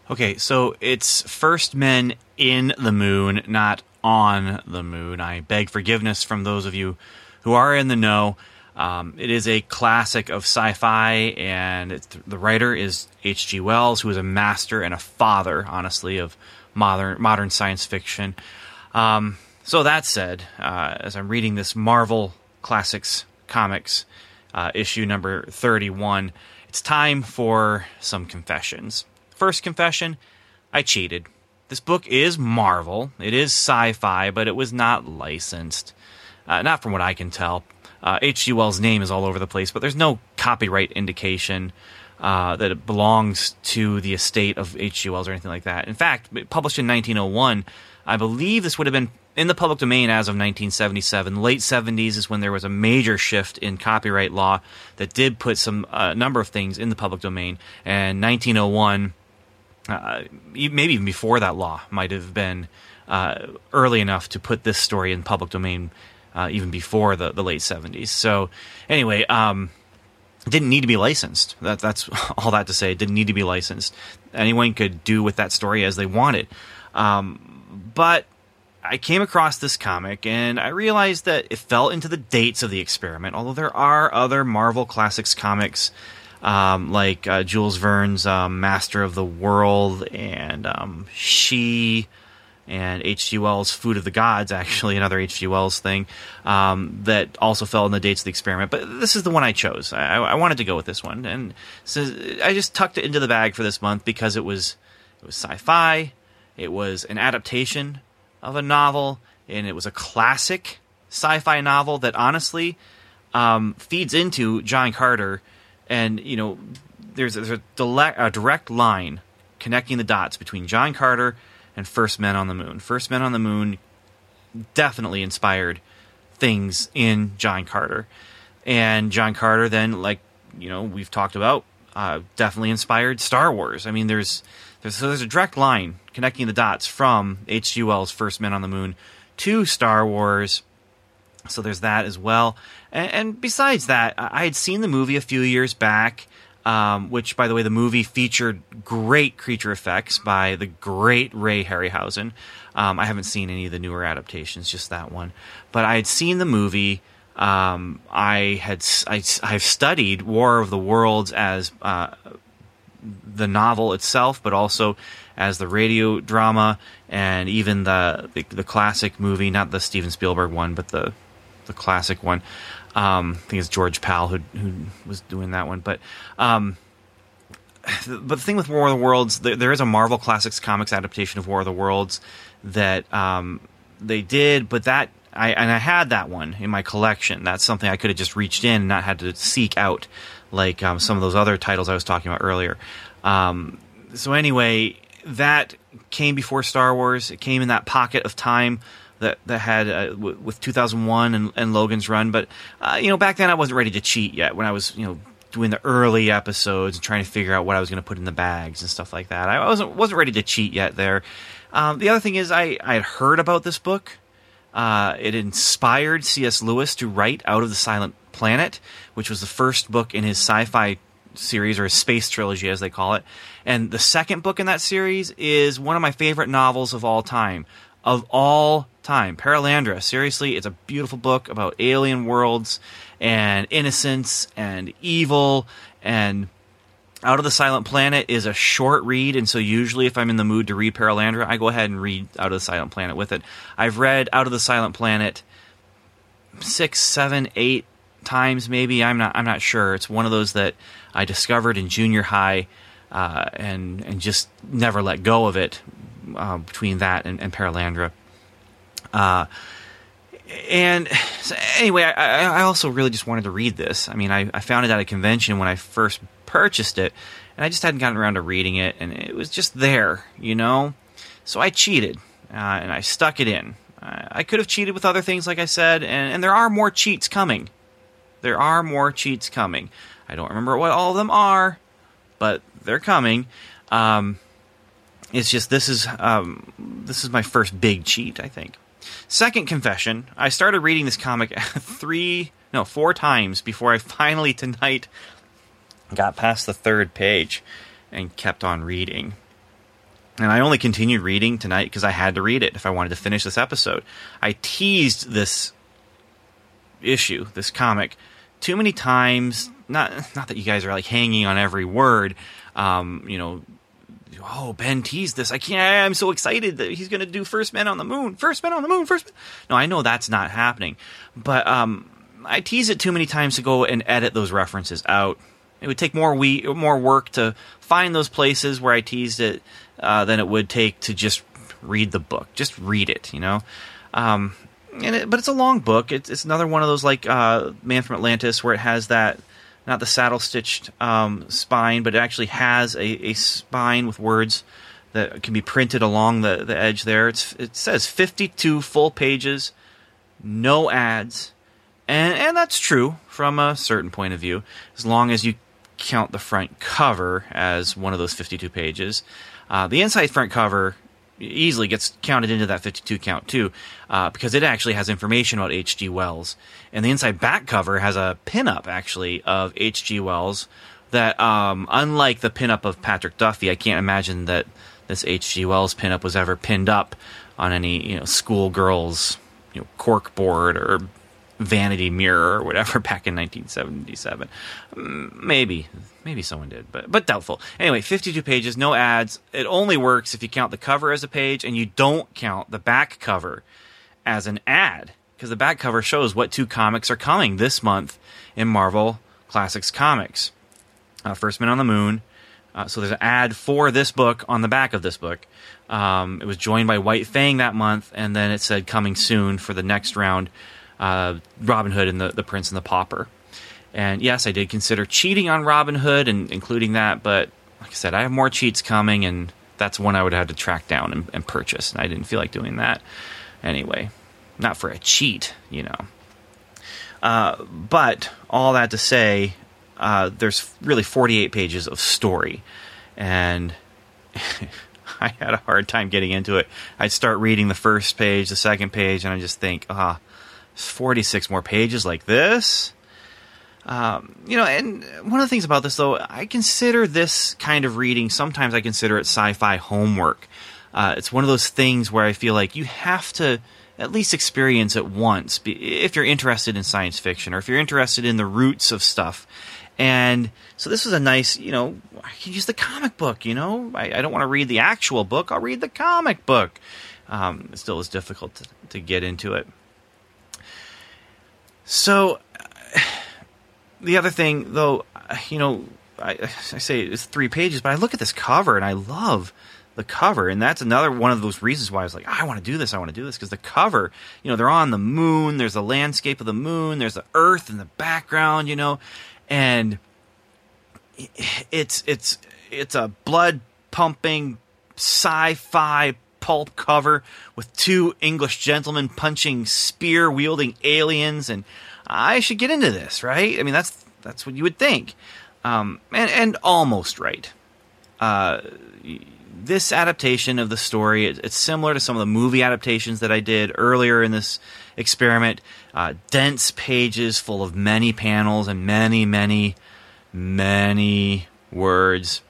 Okay, so it's First Men in the Moon, not on the moon. I beg forgiveness from those of you who are in the know. Um, it is a classic of sci-fi, and the writer is H.G. Wells, who is a master and a father, honestly, of modern modern science fiction. Um, so that said, uh, as I'm reading this Marvel Classics comics uh, issue number 31, it's time for some confessions. First confession: I cheated. This book is Marvel. It is sci-fi, but it was not licensed. Uh, not from what I can tell. H.G. Uh, Wells' name is all over the place, but there's no copyright indication uh, that it belongs to the estate of H.G. Wells or anything like that. In fact, published in 1901, I believe this would have been in the public domain as of 1977. Late 70s is when there was a major shift in copyright law that did put some a uh, number of things in the public domain. And 1901, uh, maybe even before that law, might have been uh, early enough to put this story in public domain, uh, even before the, the late 70s. So, anyway, um, didn't need to be licensed. That, that's (laughs) all that to say. It didn't need to be licensed. Anyone could do with that story as they wanted. Um, but I came across this comic and I realized that it fell into the dates of the experiment, although there are other Marvel Classics comics um, like uh, Jules Verne's um, Master of the World and um, She and H.G. Wells' Food of the Gods, (laughs) actually, another H.G. Wells thing um, that also fell in the dates of the experiment. But this is the one I chose. I, I, wanted to go with this one, and so I just tucked it into the bag for this month because it was it was sci-fi, it was an adaptation of a novel, and it was a classic sci-fi novel that honestly um, feeds into John Carter, and you know, there's, there's a, direct, a direct line connecting the dots between John Carter and First Men on the Moon. First Men on the Moon definitely inspired things in John Carter, and John Carter then, like you know, we've talked about, uh, definitely inspired Star Wars. I mean, there's there's so there's a direct line connecting the dots from H.G. Wells' First Men on the Moon to Star Wars. So there's that as well. And, and besides that, I had seen the movie a few years back, um, which, by the way, the movie featured great creature effects by the great Ray Harryhausen. Um, I haven't seen any of the newer adaptations, just that one. But I had seen the movie. Um, I had I, have studied War of the Worlds as uh, the novel itself, but also as the radio drama and even the, the, the classic movie, not the Steven Spielberg one, but the the classic one. Um, I think it's George Pal who who was doing that one, but. Um, but the thing with War of the Worlds, there, there is a Marvel Classics comics adaptation of War of the Worlds that um, they did, but that I and I had that one in my collection. That's something I could have just reached in and not had to seek out like um, some of those other titles I was talking about earlier. Um, so anyway, that came before Star Wars. It came in that pocket of time that that had uh, w- with 2001 and, and, Logan's Run. But uh, you know, back then I wasn't ready to cheat yet. When I was you know doing the early episodes and trying to figure out what I was going to put in the bags and stuff like that, I wasn't wasn't ready to cheat yet. There. Um, the other thing is I I had heard about this book. Uh, it inspired C.S. Lewis to write Out of the Silent Planet, which was the first book in his sci-fi series or his space trilogy as they call it. And the second book in that series is one of my favorite novels of all time. Of all time. Perelandra. Seriously, it's a beautiful book about alien worlds and innocence and evil and out of the Silent Planet is a short read, and so usually if I'm in the mood to read Perelandra, I go ahead and read Out of the Silent Planet with it. I've read Out of the Silent Planet six, seven, eight times maybe. I'm not. I'm not sure. It's one of those that I discovered in junior high, uh, and and just never let go of it. Uh, between that and, and Perelandra. Uh, and so anyway, I, I, also really just wanted to read this. I mean, I, I, found it at a convention when I first purchased it, and I just hadn't gotten around to reading it, and it was just there, you know? So I cheated, uh, and I stuck it in. I could have cheated with other things, like I said, and, and there are more cheats coming. There are more cheats coming. I don't remember what all of them are, but they're coming. Um, it's just this is um, this is my first big cheat, I think. Second confession: I started reading this comic (laughs) three, no, four times before I finally tonight got past the third page and kept on reading. And I only continued reading tonight because I had to read it if I wanted to finish this episode. I teased this issue, this comic, too many times. Not not that you guys are like hanging on every word. Um, you know, oh Ben teased this. I can't. I'm so excited that he's going to do First Men on the Moon. First Men on the Moon. First. Men. No, I know that's not happening, but um, I tease it too many times to go and edit those references out. It would take more we more work to find those places where I teased it uh, than it would take to just read the book. Just read it, you know. Um, and it, but it's a long book. It's, it's another one of those like uh, Man from Atlantis where it has that not the saddle stitched um, spine, but it actually has a, a spine with words that can be printed along the, the edge there. It's, it says 52 full pages, no ads. And, and that's true from a certain point of view, as long as you count the front cover as one of those 52 pages. Uh, the inside front cover easily gets counted into that 52 count too, uh, because it actually has information about H.G. Wells. And the inside back cover has a pinup actually of H.G. Wells that, um, unlike the pinup of Patrick Duffy, I can't imagine that this H.G. Wells pinup was ever pinned up on any you know schoolgirl's you know cork board or vanity mirror or whatever (laughs) back in 1977. Mm, maybe, maybe someone did, but but doubtful. Anyway, 52 pages, no ads. It only works if you count the cover as a page and you don't count the back cover as an ad because the back cover shows what two comics are coming this month in Marvel Classics Comics. Uh, First Man on the Moon. Uh, so there's an ad for this book on the back of this book. Um, it was joined by White Fang that month, and then it said coming soon for the next round uh, Robin Hood and the, the Prince and the Pauper. And yes, I did consider cheating on Robin Hood and including that, but like I said, I have more cheats coming, and that's one I would have to track down and, and purchase. And I didn't feel like doing that anyway. Not for a cheat, you know. Uh, but all that to say, uh, there's really 48 pages of story, and (laughs) I had a hard time getting into it. I'd start reading the first page, the second page, and I just think, ah, 46 more pages like this. Um, you know, and one of the things about this, though, I consider this kind of reading, sometimes I consider it sci fi homework. Uh, it's one of those things where I feel like you have to at least experience it once if you're interested in science fiction or if you're interested in the roots of stuff. And so this was a nice, you know, I can use the comic book, you know. I, I don't want to read the actual book, I'll read the comic book. Um, it still is difficult to, to get into it. So, (sighs) the other thing, though, you know, I, I say it's three pages, but I look at this cover and I love the cover, and that's another one of those reasons why I was like, I want to do this, I want to do this, because the cover, you know, they're on the moon, there's a landscape of the moon, there's the Earth in the background, you know, and (sighs) it's it's it's a blood pumping sci-fi pulp cover with two English gentlemen punching spear wielding aliens, and I should get into this, right? I mean, that's that's what you would think, um, and and almost right. Uh, this adaptation of the story it's similar to some of the movie adaptations that I did earlier in this experiment. Uh, dense pages full of many panels and many, many, many words.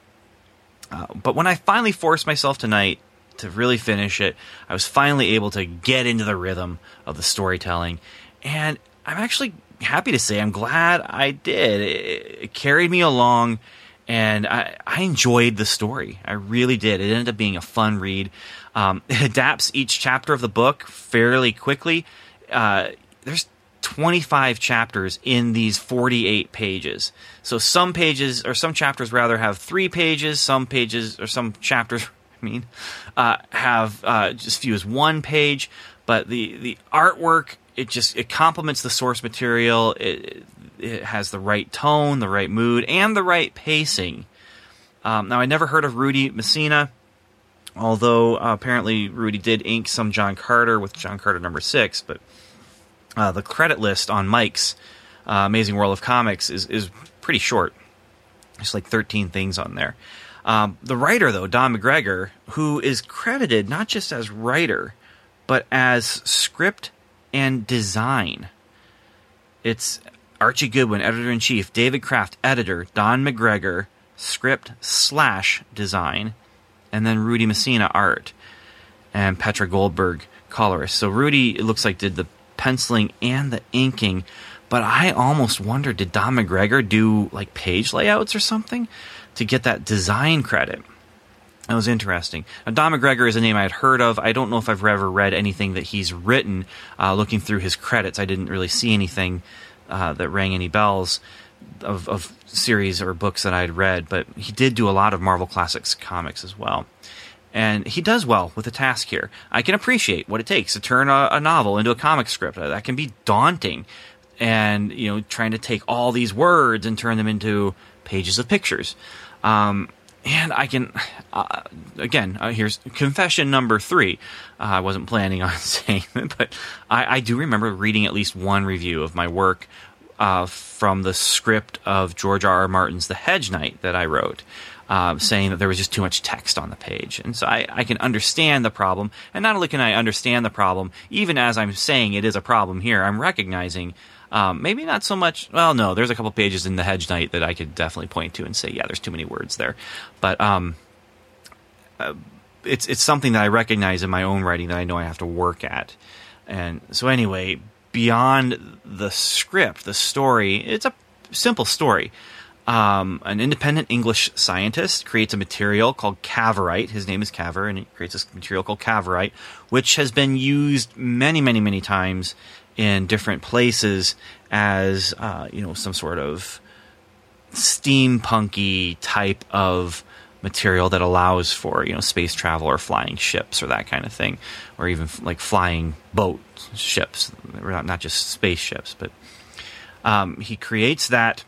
Uh, but when I finally forced myself tonight to really finish it. I was finally able to get into the rhythm of the storytelling, and I'm actually happy to say I'm glad I did. It, it carried me along, and I, I, enjoyed the story. I really did. It ended up being a fun read. Um, (laughs) it adapts each chapter of the book fairly quickly. Uh, there's 25 chapters in these 48 pages. So some pages, or some chapters rather, have three pages. Some pages, or some chapters mean, uh, have uh, just few as one page, but the the artwork it just it complements the source material. It, it has the right tone, the right mood, and the right pacing. Um, now, I never heard of Rudy Mesina, although uh, apparently Rudy did ink some John Carter with John Carter number six. But uh, the credit list on Mike's uh, Amazing World of Comics is is pretty short. There's like 13 things on there. Um, the writer, though, Don McGregor, who is credited not just as writer, but as script and design. It's Archie Goodwin, editor in chief, David Kraft, editor, Don McGregor, script slash design, and then Rudy Mesina, art, and Petra Goldberg, colorist. So Rudy, it looks like, did the penciling and the inking, but I almost wondered did Don McGregor do like page layouts or something? To get that design credit. That was interesting. Now, Don McGregor is a name I had heard of. I don't know if I've ever read anything that he's written. Uh, looking through his credits, I didn't really see anything uh, that rang any bells of, of, series or books that I had read. But he did do a lot of Marvel Classics comics as well. And he does well with the task here. I can appreciate what it takes to turn a, a novel into a comic script. That can be daunting. And, you know, trying to take all these words and turn them into pages of pictures. Um, and I can, uh, again, uh, here's confession number three. Uh, I wasn't planning on (laughs) saying it, but I, I, do remember reading at least one review of my work uh, from the script of George R. R. Martin's The Hedge Knight that I wrote. Uh, saying that there was just too much text on the page. And so I, I, can understand the problem. And not only can I understand the problem, even as I'm saying it is a problem here, I'm recognizing um, maybe not so much. Well, no, there's a couple pages in the Hedge Knight that I could definitely point to and say, yeah, there's too many words there. But um, uh, it's it's something that I recognize in my own writing that I know I have to work at. And so anyway, beyond the script, the story, it's a simple story. Um, an independent English scientist creates a material called cavorite. His name is Cavor, and he creates this material called cavorite, which has been used many, many, many times in different places as uh, you know some sort of steampunky type of material that allows for you know space travel or flying ships or that kind of thing, or even like flying boat ships, not just spaceships. But um, he creates that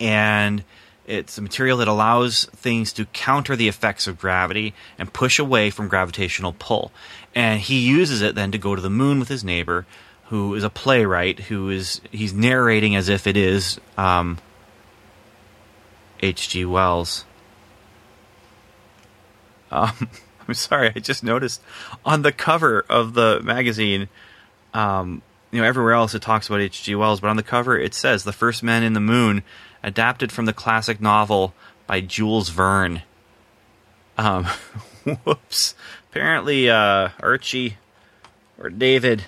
and it's a material that allows things to counter the effects of gravity and push away from gravitational pull. And he uses it then to go to the moon with his neighbor, who is a playwright, who is he's narrating as if it is um, H.G. Wells. Um, (laughs) I'm sorry, I just noticed on the cover of the magazine. Um, you know, everywhere else it talks about H.G. Wells, but on the cover it says the first men in the moon adapted from the classic novel by Jules Verne. Um, (laughs) whoops. Apparently, uh, Archie or David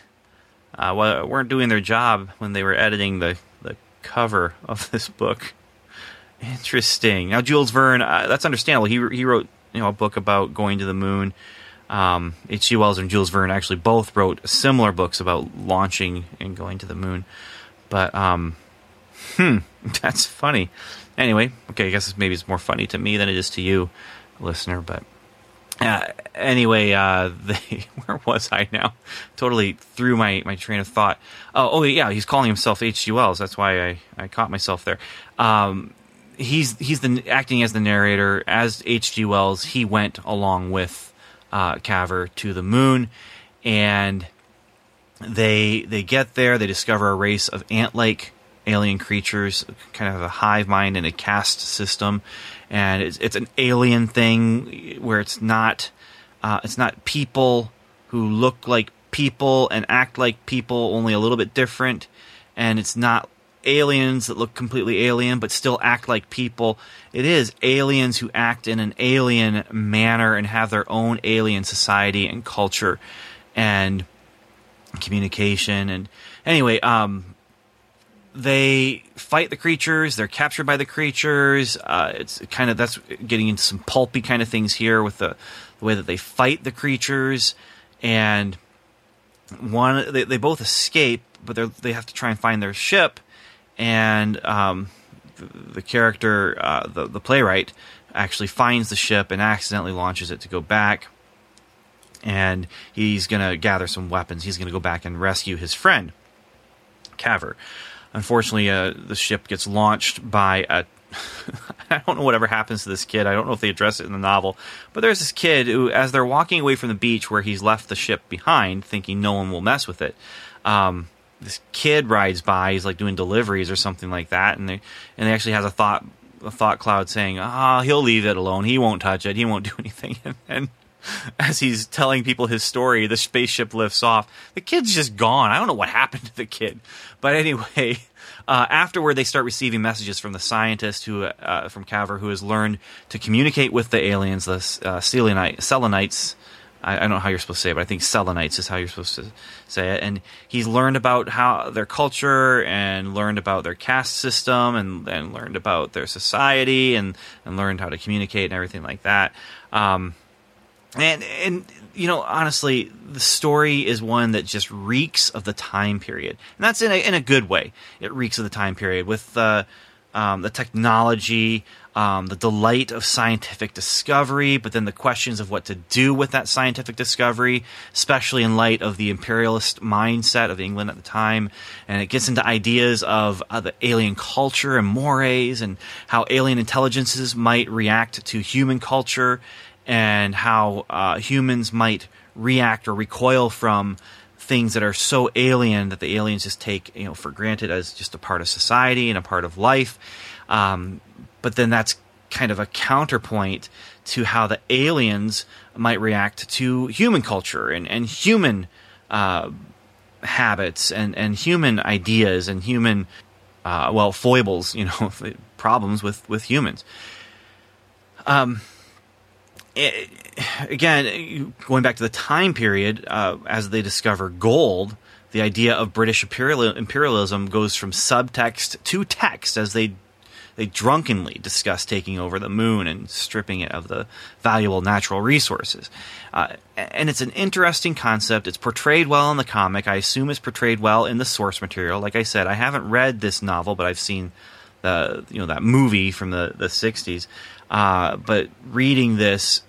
uh, weren't doing their job when they were editing the, the cover of (laughs) this book. Interesting. Now, Jules Verne, uh, that's understandable. He he wrote you know a book about going to the moon. Um, H.G. Wells and Jules Verne actually both wrote similar books about launching and going to the moon. But um, Hmm, (laughs) that's funny. Anyway, okay, I guess maybe it's more funny to me than it is to you, listener. But uh, anyway, uh, (laughs) where was I now? Totally threw my, my train of thought. Oh, oh yeah, he's calling himself H.G. Wells. That's why I, I caught myself there. Um, he's he's the acting as the narrator as H.G. Wells. He went along with uh, Cavor to the moon, and they they get there. They discover a race of ant-like alien creatures, kind of a hive mind and a caste system, and it's, it's an alien thing where it's not uh, it's not people who look like people and act like people, only a little bit different, and it's not aliens that look completely alien but still act like people. It is aliens who act in an alien manner and have their own alien society and culture and communication. And anyway um they fight the creatures. They're captured by the creatures. Uh, it's kind of that's getting into some pulpy kind of things here with the, the way that they fight the creatures, and one they, they both escape, but they they have to try and find their ship, and um, the, the, character, uh, the the playwright, actually finds the ship and accidentally launches it to go back. And he's going to gather some weapons. He's going to go back and rescue his friend, Cavor. Unfortunately, uh, the ship gets launched by a. (laughs) I don't know whatever happens to this kid. I don't know if they address it in the novel, but there's this kid who, as they're walking away from the beach where he's left the ship behind, thinking no one will mess with it, um, this kid rides by. He's like doing deliveries or something like that, and they and they actually has a thought a thought cloud saying, "Ah, oh, he'll leave it alone. He won't touch it. He won't do (laughs) anything." And, and (laughs) as he's telling people his story, the spaceship lifts off. The kid's just gone. I don't know what (laughs) happened to the kid. But anyway, (laughs) uh, afterward, they start receiving messages from the scientist who, uh, from Cavor, who has learned to communicate with the aliens, the uh, Selenites. I, I, don't know how you're supposed to say it, but I think Selenites is how you're supposed to say it. And he's learned about how their culture and learned about their caste system and, and learned about their society and, and learned how to communicate and everything like that. Um, and and you know honestly the story is one that just reeks of the time period. And that's in a, in a good way. It reeks of the time period with the um, the technology um, the delight of scientific discovery, but then the questions of what to do with that scientific discovery, especially in light of the imperialist mindset of England at the time. And it gets into ideas of uh, the alien culture and mores and how alien intelligences might react to human culture and how uh, humans might react or recoil from things that are so alien that the aliens just take you know for granted as just a part of society and a part of life. Um, but then that's kind of a counterpoint to how the aliens might react to human culture and, and human uh, habits and, and human ideas and human uh, well foibles you know (laughs) problems with with humans um it, again going back to the time period uh, as they discover gold the idea of british imperialism goes from subtext to text as they they drunkenly discuss taking over the moon and stripping it of the valuable natural resources. Uh, and it's an interesting concept. It's portrayed well in the comic. I assume it's portrayed well in the source material. Like I said, I haven't read this novel, but I've seen the you know that movie from the the '60s. Uh, but reading this,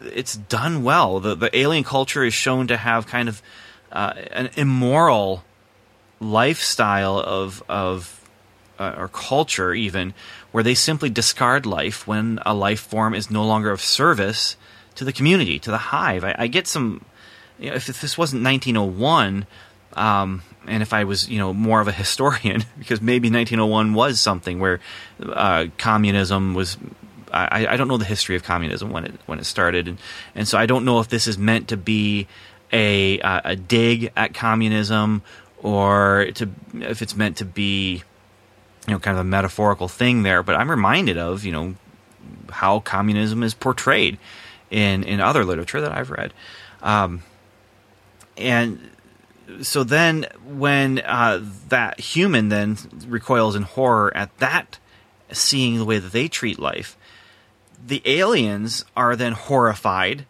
it's done well. The the alien culture is shown to have kind of uh, an immoral lifestyle of of uh, or culture even where they simply discard life when a life form is no longer of service to the community to the hive i, I get some you know, if, if, this wasn't 1901 um, and if i was you know more of a historian (laughs) because maybe 1901 was something where uh, communism was I, I, don't know the history of communism when it when it started, and, and so I don't know if this is meant to be a a dig at communism or to if it's meant to be you know, kind of a metaphorical thing there, but I'm reminded of, you know, how communism is portrayed in, in other literature that I've read. Um, and so then when uh, that human then recoils in horror at that, seeing the way that they treat life, the aliens are then horrified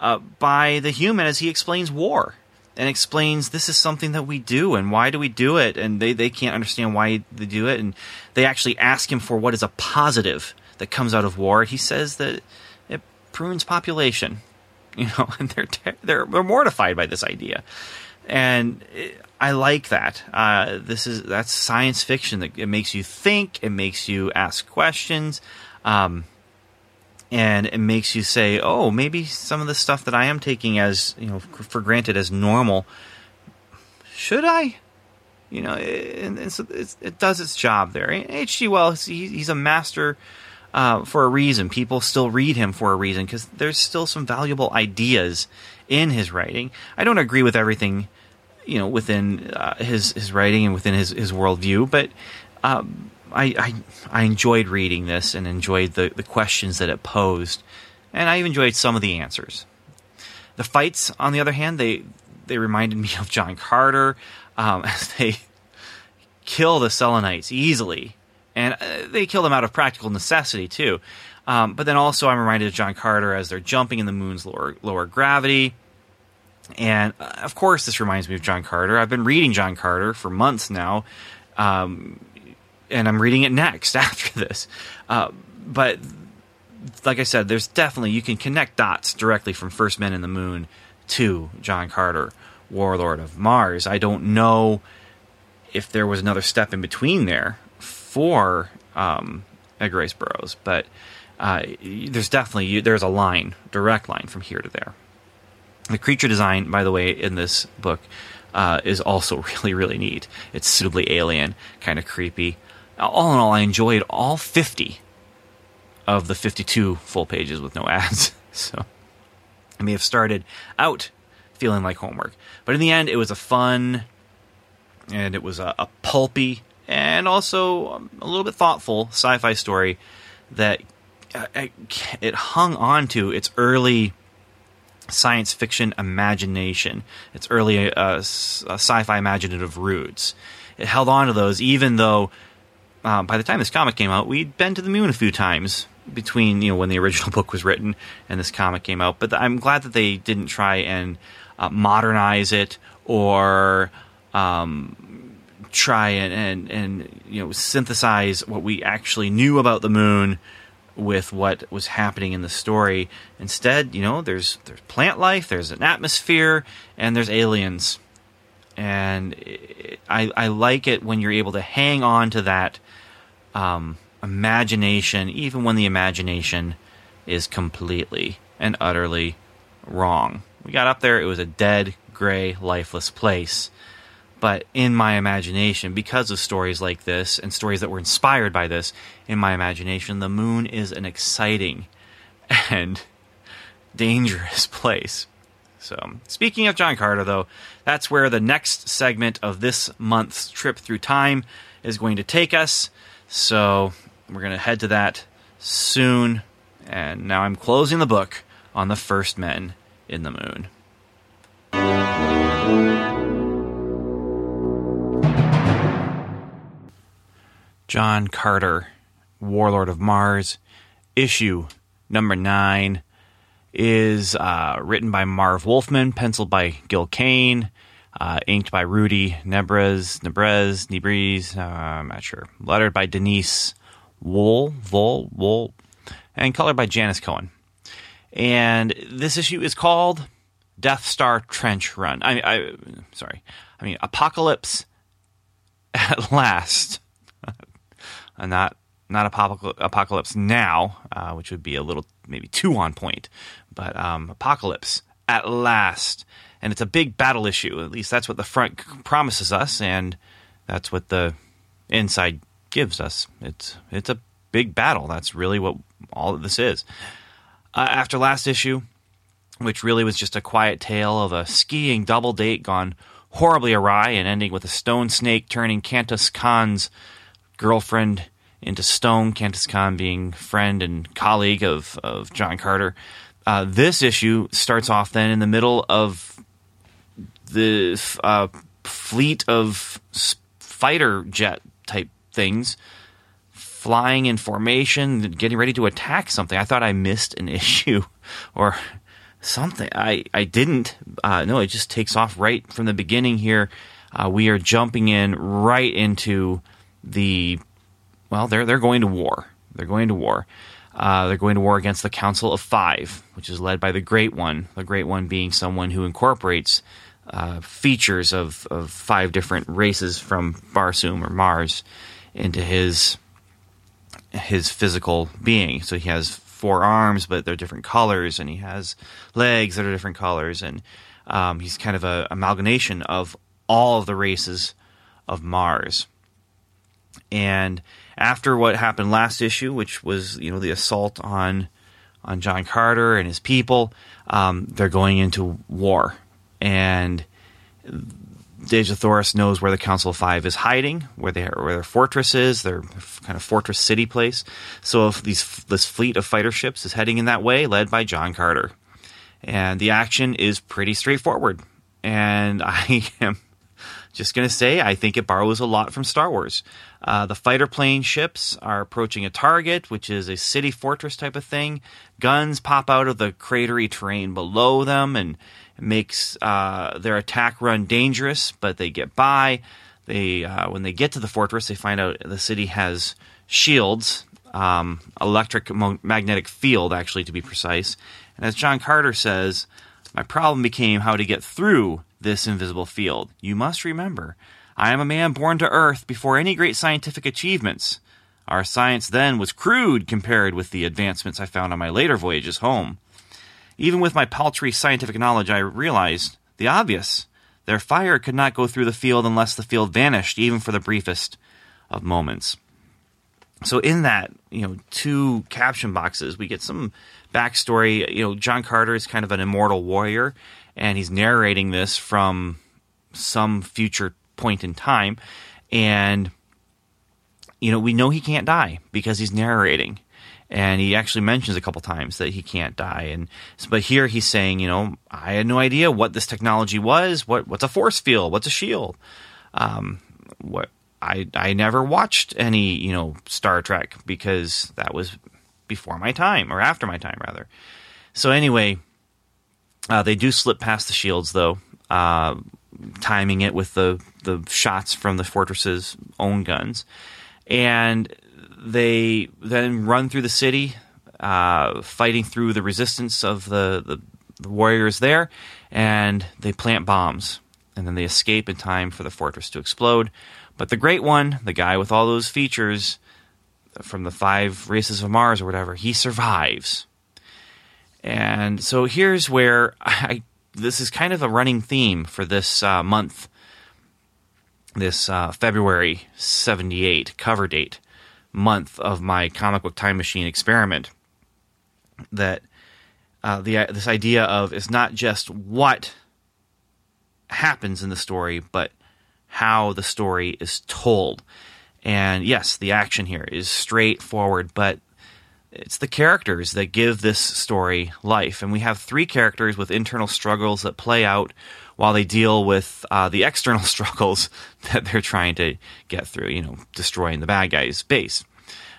uh, by the human as he explains war and explains this is something that we do and why do we do it and they, they can't understand why they do it and they actually ask him for what is a positive that comes out of war he says that it prunes population (laughs) you know and they're they're, they're mortified by this idea and it, I like that. Uh, this is that's science fiction. That it makes you think. It makes you ask questions. Um, and it makes you say, "Oh, maybe some of the stuff that I am taking as you know for granted as normal, should I?" You know, and, and so it does its job there. H.G. Wells, he, he's a master uh, for a reason. People still read him for a reason because there's still some valuable ideas in his writing. I don't agree with everything, you know, within uh, his his writing and within his his worldview, but. Um, I, I, I enjoyed reading this and enjoyed the, the questions that it posed, and I enjoyed some of the answers. The fights, on the other hand, they they reminded (laughs) me of John Carter um, as (laughs) they kill the Selenites easily, and uh, they kill them out of practical necessity too. Um, but then also, I'm reminded of John Carter as they're jumping in the moon's lower lower gravity. And uh, of course, this reminds me of John Carter. I've been reading John Carter for months now. Um, and I'm reading it next (laughs) after this. Uh, but like I said, there's definitely you can connect dots directly from First Men in the Moon to John Carter, Warlord of Mars. I don't know if there was another step in between there for um, Edgar Rice Burroughs, but uh, there's definitely there's a line, direct line from here to there. The creature design, by the way, in this book uh, is also (laughs) really really neat. It's suitably alien, kind of creepy all in all, I enjoyed all 50 of the 52 full pages with no (laughs) ads. so I may have started out feeling like homework. But in the end, it was a fun and it was a, a pulpy and also um, a little bit thoughtful sci fi story that uh, it hung on to its early science fiction imagination, its early uh, uh sci fi imaginative roots. It held on to those even though uh, by the time this comic came out, we'd been to the moon a few times between you know when the original (laughs) book was written and this comic came out. But I'm glad that they didn't try and uh, modernize it or um, try and, and and you know synthesize what we actually knew about the moon with what was happening in the story. Instead, you know, there's there's plant life, there's an atmosphere, and there's aliens. And I I like it when you're able to hang on to that um, imagination, even when the imagination is completely and utterly wrong. We got up there; it was a dead, gray, lifeless place. But in my imagination, because of stories like this and stories that were inspired by this, in my imagination, the moon is an exciting (laughs) and dangerous place. So, speaking of John Carter, though, that's where the next segment of this month's trip through time is going to take us. So, we're going to head to that soon. And now I'm closing the book on the first men in the moon. John Carter, Warlord of Mars, issue number nine, is uh, written by Marv Wolfman, penciled by Gil Kane, uh, inked by Rudy Nebres, Nebres, Nebres, uh, I'm not sure, lettered by Denise Wool, Vol, Wool, and colored by Janice Cohen. And this issue is called Death Star Trench Run. I, I sorry, I mean Apocalypse (laughs) at Last (laughs) uh, not not apocalypse now, uh, which would be a little maybe too on point, but um, apocalypse at last, and it's a big battle issue. At least that's what the front promises us, and that's what the inside gives us. It's it's a big battle. That's really what all of this is. Uh, after last issue, which really was just a quiet tale of a skiing double date gone horribly awry and ending with a stone snake turning Kantos Kan's girlfriend into stone, Kantos Kan being friend and colleague of, of John Carter. Uh, this issue starts off then in the middle of the uh, fleet of fighter jet type things flying in formation, getting ready to attack something. I thought I missed an (laughs) issue or something. I, I didn't. Uh, no, it just takes off right from the beginning here. Uh, we are jumping in right into the well, they're they're going to war. They're going to war. Uh, they're going to war against the Council of Five, which is led by the Great One. The Great One being someone who incorporates uh, features of, of five different races from Barsoom or Mars into his his physical being. So he has four arms, but they're different colors, and he has legs that are different colors, and um, he's kind of a amalgamation of all of the races of Mars. And after what happened last issue, which was you know the assault on on John Carter and his people, um, they're going into war, and Dejah Thoris knows where the Council of Five is hiding, where they where their fortress is, their kind of fortress city place. So if these this fleet of fighter ships is heading in that way, led by John Carter, and the action is pretty straightforward. And (laughs) I am just going to say, I think it borrows a lot from Star Wars. Uh, the fighter plane ships are approaching a target, which is a city fortress type of thing. Guns pop out of the cratery terrain below them and makes uh, their attack run dangerous, but they get by. They uh, when they get to the fortress, they find out the city has shields, um, electric magnetic field, actually to be precise. And as John Carter says, my problem became how to get through this invisible field. You must remember, I am a man born to Earth before any great scientific achievements. Our science then was crude compared with the advancements I found on my later voyages home. Even with my paltry scientific knowledge, I realized the obvious. Their fire could not go through the field unless the field vanished, even for the briefest of moments. So, in that, you know, two caption boxes, we get some backstory. You know, John Carter is kind of an immortal warrior, and he's narrating this from some future point in time. And you know we know he can't die because he's narrating. And he actually mentions a couple times that he can't die. And but here he's saying you know i had no idea what this technology was. What what's a force field? What's a shield? Um, what i i never watched any you know star trek because that was before my time or after my time rather so anyway uh, they do slip past the shields, though, uh, timing it with the the shots from the fortress's own guns, and they then run through the city uh, fighting through the resistance of the, the, the warriors there, and they plant bombs. And then they escape in time for the fortress to explode. But the Great One, the guy with all those features from the five races of Mars or whatever, he survives. And so here's where I this is kind of a running theme for this uh, month, this uh, February 78 cover date month of my comic book time machine experiment. That uh, the this idea of it's not just what happens in the story, but how the story is told. And yes, the action here is straightforward, but it's the characters that give this story life. And we have three characters with internal struggles that play out while they deal with uh, the external (laughs) struggles that they're trying to get through, you know, destroying the bad guy's base.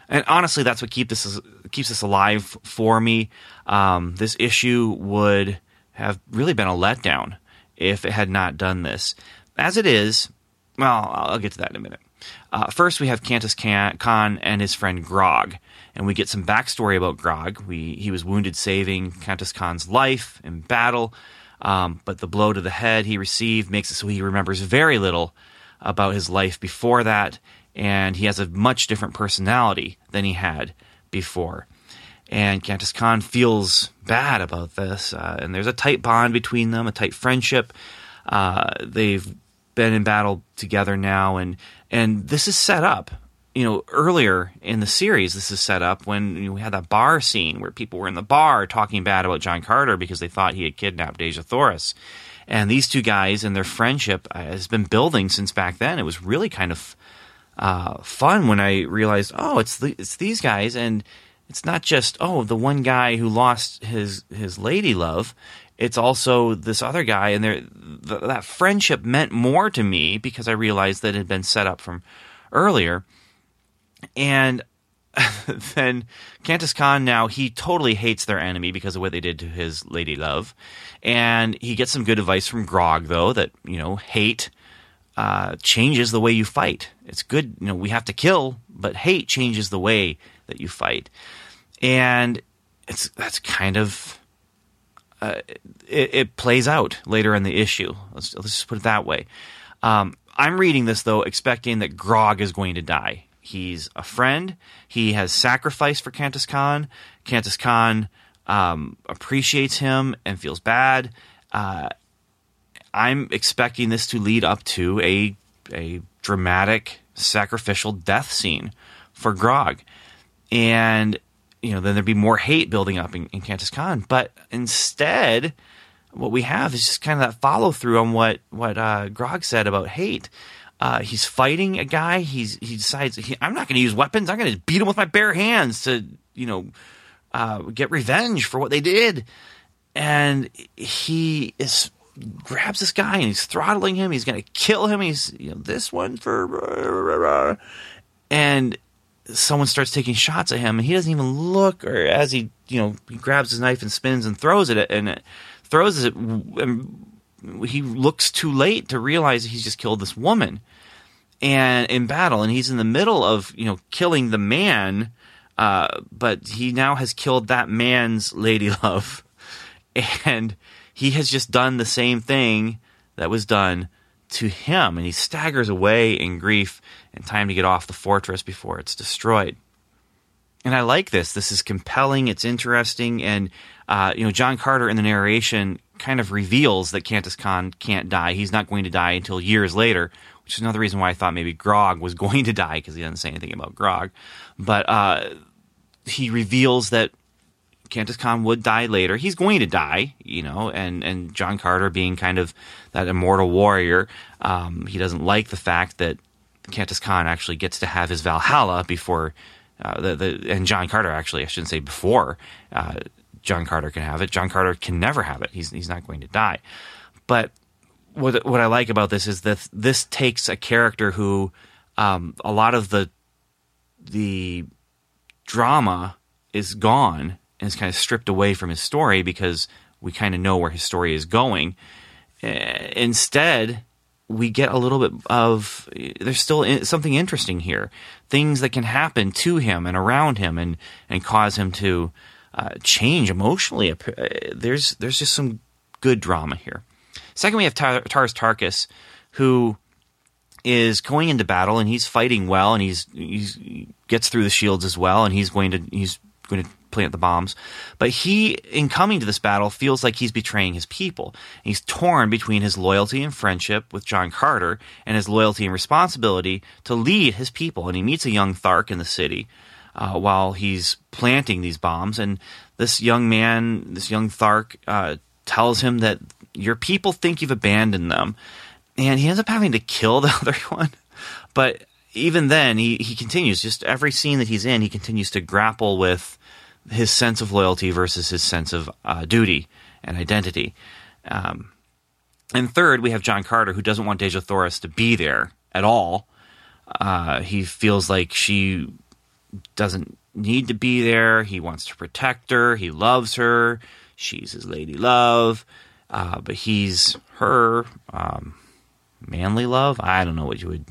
And honestly, that's what keep this keeps this alive for me. Um, this issue would have really been a letdown if it had not done this. As it is, well, I'll get to that in a minute. Uh, first, we have Kantos Kan and his friend Grog, and we get some backstory about Grog. We, he was wounded saving Kantos Kan's life in battle, um, but the blow to the head he received makes it so he remembers very little about his life before that, and he has a much different personality than he had before. And Kantos Kan feels bad about this, uh, and there's a tight bond between them, a tight friendship. Uh, they've been in battle together now, and and this is set up. You know, earlier in the series, this is set up when you know, we had that bar scene where people were in the bar talking bad about John Carter because they thought he had kidnapped Dejah Thoris. And these two guys and their friendship uh, has been building since back then. It was really kind of uh, fun when I realized, oh, it's the, it's these guys, and it's not just oh the one guy who lost his his lady love it's also this other guy, and there th- that friendship meant more to me because I realized that it had been set up from earlier. And (laughs) then Kantos Kan now he totally hates their enemy because of what they did to his lady love, and he gets some good advice from Grog though that you know hate uh, changes the way you fight. It's good, you know, we have to kill, but hate changes the way that you fight, and it's that's kind of uh, it, it, plays out later in the issue. Let's, let's just put it that way. Um, I'm reading this though, expecting that Grog is going to die. He's a friend. He has sacrificed for Kantos Kan. Kantos Kan um, appreciates him and feels bad. Uh, I'm expecting this to lead up to a a dramatic sacrificial death scene for Grog, and you know, then there'd be more hate building up in, in Kantos Kan. But instead, what we have is just kind of that follow through on what what uh, Grog said about hate. Uh, he's fighting a guy. He's he decides he, I'm not going to use weapons. I'm going to beat him with my bare hands to you know uh, get revenge for what they did. And he is grabs this guy and he's throttling him. He's going to kill him. He's you know this one for and someone starts taking shots at him and he doesn't even look or as he you know he grabs his knife and spins and throws it and it throws it and he looks too late to realize he's just killed this woman and in battle and he's in the middle of you know killing the man uh, but he now has killed that man's lady (laughs) love and he has just done the same thing that was done to him and he staggers away in grief and time to get off the fortress before it's destroyed. And I like this. This is compelling. It's interesting, and uh, you know, John Carter in the narration kind of reveals that Kantos Kan can't die. He's not going to die until years later, which is another reason why I thought maybe Grog was (laughs) going to die because he doesn't say anything about Grog. But uh, he reveals that Kantos Kan would die later. He's going to die, you know, and, and John Carter being kind of that immortal warrior, um, he doesn't like the fact that Kantos Kan actually gets to have his Valhalla before uh, the, the and John Carter actually I shouldn't say before uh, John Carter can have it. John Carter can never have it. He's he's not going to die. But what what I like about this is that this takes a character who um, a lot of the the drama is gone and is kind of stripped away from his story because we kind of know where his story is going. Uh, instead, we get a little bit of there's still something interesting here, things that can happen to him and around him, and and cause him to uh, change emotionally. There's there's just some good drama here. Second, we have Tar- Tars Tarkas, who is going into battle and he's fighting well and he's he's he gets through the shields as well and he's going to he's going to plant the bombs. But he, in coming to this battle, feels like he's betraying his people. He's torn between his loyalty and friendship with John Carter and his loyalty and responsibility to lead his people. And he meets a young Thark in the city uh, while he's planting these bombs. And this young man, this young Thark, uh, tells him that your people think you've abandoned them and he ends up having to kill the (laughs) other one. But even then, he, he continues, just every scene that he's in, he continues to grapple with his sense of loyalty versus his sense of uh, duty and identity. Um, and third, we have John Carter, who doesn't want Dejah Thoris to be there at all. Uh, he feels like she doesn't need to be there. He wants to protect her. He loves her. She's his lady love. Uh, but he's her um, manly love. I don't know what you would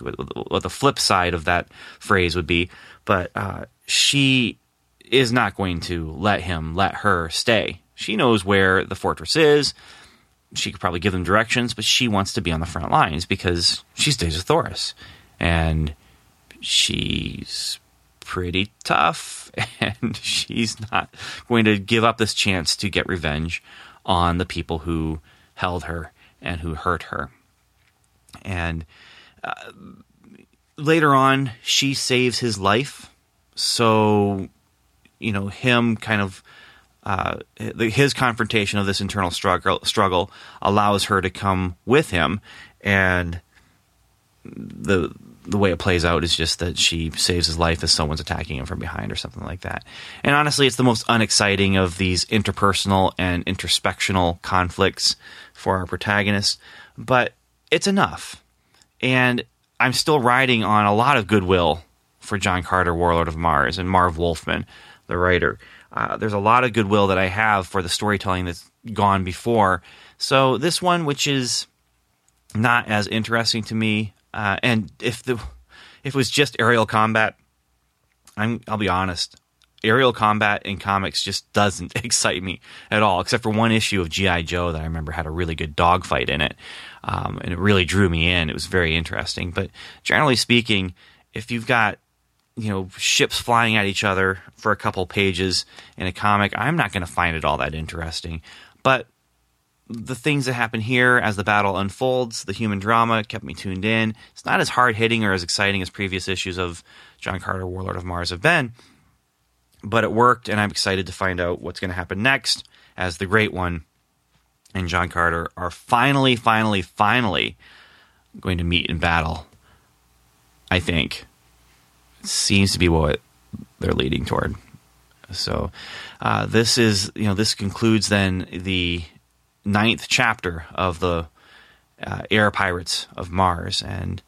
what the flip side of that phrase would be, but uh, she is not going to let him let her stay. She knows where the fortress is. She could probably give them directions, but she wants to be on the front lines because she stays with Thoris, and she's pretty tough, (laughs) and she's not going to give up this chance to get revenge on the people who held her and who hurt her and uh, later on she saves his life so you know him kind of uh, his confrontation of this internal struggle struggle allows her to come with him and the the way it plays out is just that she saves his life as someone's attacking him from behind or something like that. And honestly, it's the most unexciting of these interpersonal and introspectional conflicts for our protagonist, but it's enough. And I'm still riding on a lot of goodwill for John Carter, Warlord of Mars, and Marv Wolfman, the writer. Uh, there's a lot of goodwill that I have for the storytelling that's gone before. So this one, which is not as interesting to me, uh, and if the if it was just aerial combat, I'm I'll be honest, aerial combat in comics just doesn't (laughs) excite me at all, except for one issue of GI Joe that I remember had a really good dogfight in it, um, and it really drew me in. It was very interesting. But generally speaking, if you've got you know ships flying at each other for a couple pages in a comic, I'm not going to find it all that interesting. But the things that happen here as the battle unfolds, the human drama kept me tuned in. It's not as hard hitting or as exciting as previous issues of John Carter, Warlord of Mars have been, but it worked, and I'm excited to find out what's going to happen next as the Great One and John Carter are finally, finally, finally going to meet in battle. I think seems to be what they're leading toward. So uh, this is, you know, this concludes then the ninth chapter of the uh, Air Pirates of Mars, and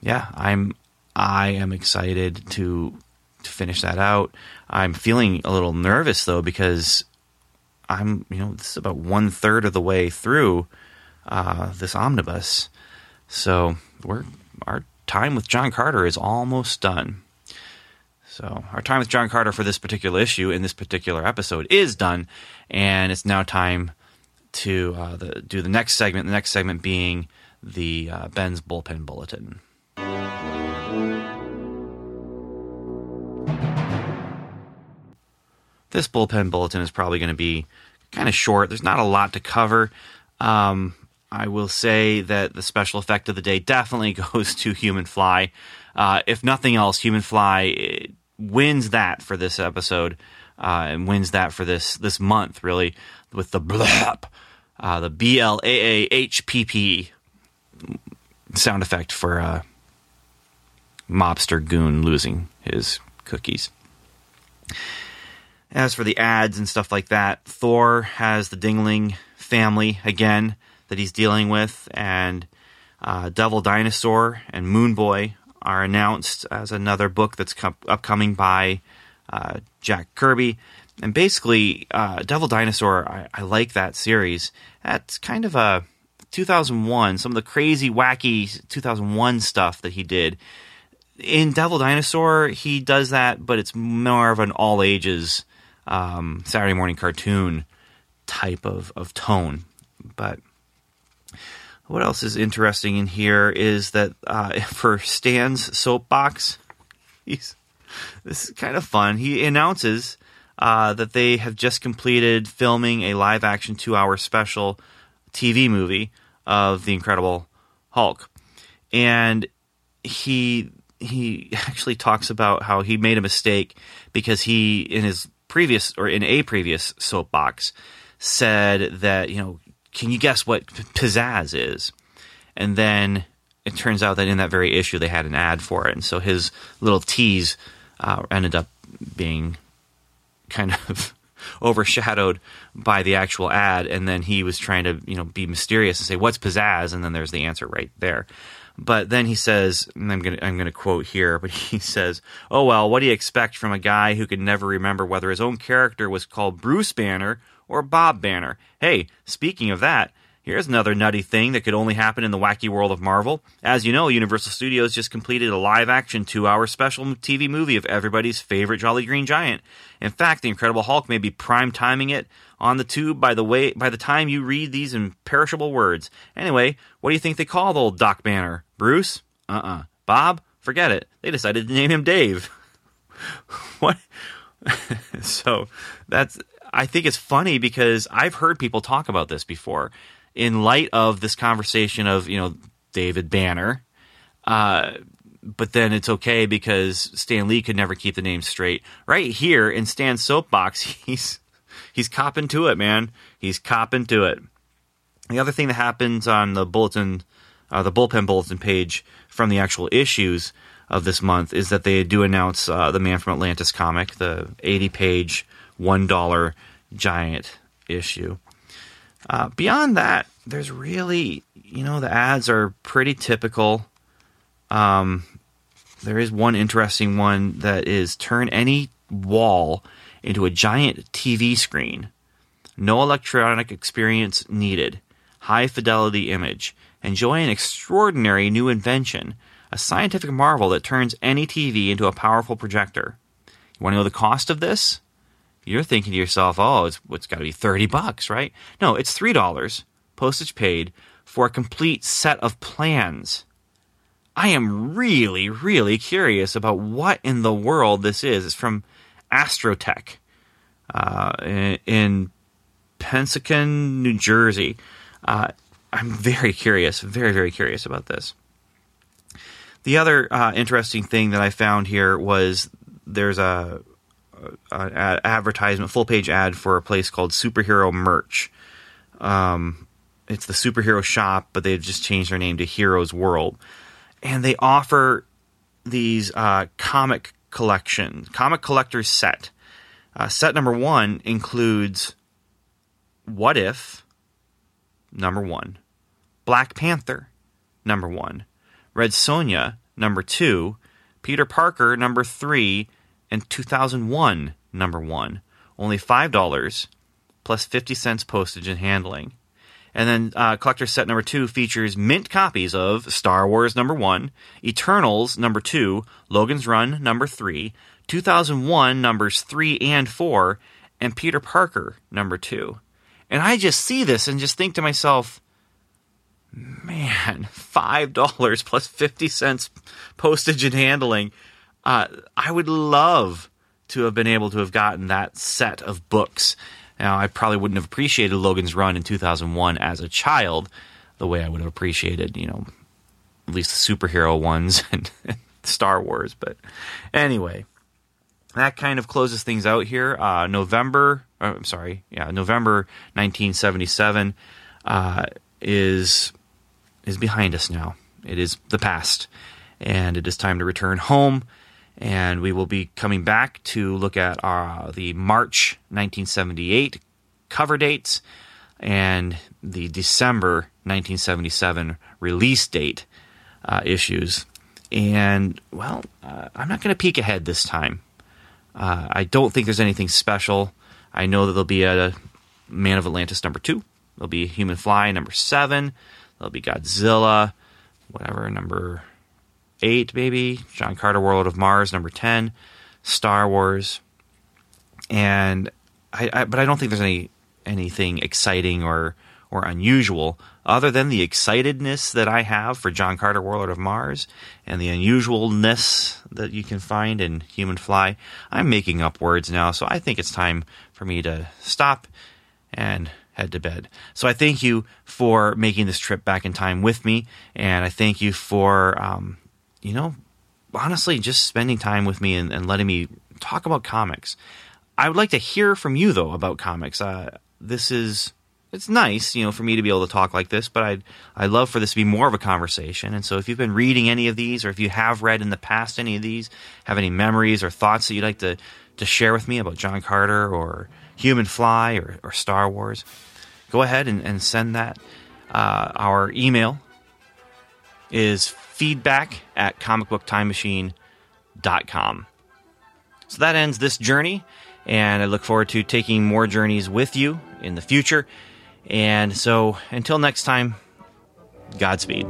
yeah, I'm I am excited to to finish that out. I'm feeling a little nervous though because I'm you know this is about one third of the way through uh, this omnibus, so we're our time with John Carter is almost done. So our time with John Carter for this particular issue in this particular episode is done, and it's now time to uh, the, do the next segment. The next segment being the uh, Ben's bullpen bulletin. This bullpen bulletin is probably going to be kind of short. There's not a lot to cover. Um, I will say that the special effect of the day definitely (laughs) goes to Human Fly. Uh, if nothing else, Human Fly wins that for this episode uh, and wins that for this this month, really, with the blap, uh, the B L A A H P P sound effect for uh, mobster goon losing his cookies. As for the ads and stuff like that, Thor has the Dingling family again that he's dealing with, and uh, Devil Dinosaur and Moon Boy are announced as another book that's com- upcoming by uh, Jack Kirby. And basically, uh, Devil Dinosaur, I, I, like that series. That's kind of a 2001, some of the crazy, wacky 2001 stuff that he did. In Devil Dinosaur, he does that, but it's more of an all ages um, Saturday morning cartoon type of, of tone. But what else is interesting in here is that uh, (laughs) for Stan's soapbox, he's this is kind of fun. He announces uh, that they have just completed filming a live action two hour special TV movie of the Incredible Hulk, and he he (laughs) actually talks about how he made a mistake because he in his previous or in a previous soapbox said that you know can you guess what pizzazz is? And then it turns out that in that very issue they had an ad for it. And so his little tease uh, ended up being kind of (laughs) overshadowed by the actual ad. And then he was trying to you know be mysterious and say what's pizzazz? And then there's the answer right there. But then he says and i'm to i'm to quote here but (laughs) he says oh well what do you expect from a guy who could never remember whether his own character was called bruce banner or bob banner hey speaking of that Here's another nutty thing that could only happen in the wacky world of Marvel. As you know, Universal Studios just completed a live action two hour special TV movie of everybody's favorite Jolly Green Giant. In fact, the Incredible Hulk may be prime timing it on the tube by the way by the time you read these imperishable words. Anyway, what do you think they call the old Doc Banner? Bruce? Uh uh-uh. uh. Bob? Forget it. They decided to name him Dave. (laughs) what? (laughs) so that's I think it's funny because I've heard people talk about this before in light of this conversation of you know David Banner, uh, but then it's okay because Stan Lee could never keep the name straight. Right here in Stan's soapbox, (laughs) he's he's copping to it, man. He's copping to it. The other thing that happens on the bulletin, uh, the bullpen bulletin page from the actual issues of this month is that they do announce uh, the Man from Atlantis comic, the 80 page, $1 giant issue. Uh, beyond that, there's really, you know, the ads are pretty typical. Um, there is one interesting one that is turn any wall into a giant TV screen. No electronic experience needed. High fidelity image. Enjoy an extraordinary new invention. A scientific marvel that turns any TV into a powerful projector. You want to know the cost of this? You're thinking to yourself, oh, it's, it's got to be 30 bucks, right? No, it's $3, postage paid, for a complete set of plans. I am really, really curious about what in the world this is. It's from Astrotech uh, in, in New Jersey. Uh, I'm very curious, very, very curious about this. The other uh, interesting thing that I found here was there's a uh, advertisement, full page ad for a place called Superhero Merch. Um, it's the superhero shop, but they've just changed their name to Heroes World, and they offer these uh, comic collection, comic collector's set. Uh, set number one includes What If, number one, Black Panther, number one, Red Sonja, number two, Peter Parker, number three, and 2001 number one, only $5 plus 50 cents postage and handling. And then uh, collector set number two features mint copies of Star Wars number one, Eternals number two, Logan's Run number three, 2001 numbers three and four, and Peter Parker number two. And I just see this and just think to myself, man, (laughs) $5 plus 50 cents postage and handling uh, I would love to have been able to have gotten that set of books. Now, I probably wouldn't have appreciated Logan's Run in 2001 as a child the way I would have appreciated, you know, at least the superhero ones (laughs) and, Star Wars. But anyway, that kind of closes things out here. Uh, November, uh, I'm sorry, yeah, November 1977 uh, is is behind us now. It is the past, and it is time to return home and we will be coming back to look at uh, the March 1978 cover dates and the December 1977 release date uh, issues. And, well, uh, I'm not going to peek ahead this time. Uh, I don't think there's anything special. I know that there'll be a Man of Atlantis number two, there'll be Human Fly number seven, There'll be Godzilla, whatever, number eight, maybe. John Carter, Warlord of Mars, number 10. Star Wars. And I, I but I don't think there's any anything exciting or or unusual other than the excitedness that I have for John Carter Warlord of Mars and the unusualness that you can find in Human Fly. I'm making up words now, so I think it's time for me to stop and head to bed. So I thank you for making this trip back in time with me, and I thank you for, um, you know, honestly, just spending time with me and, and, letting me talk about comics. I would like to hear from you though about comics. Uh, this is it's nice, you know, for me to be able to talk like this, but I'd I love for this to be more of a conversation. And so if you've been reading any of these or if you have read in the past any of these, have any memories or thoughts that you'd like to to share with me about John Carter or Human Fly or, or Star Wars, go ahead and, and send that. Uh, our email is feedback at comicbooktimemachine.com. So that ends this journey, and I look forward to taking more journeys with you in the future. And so until next time, Godspeed.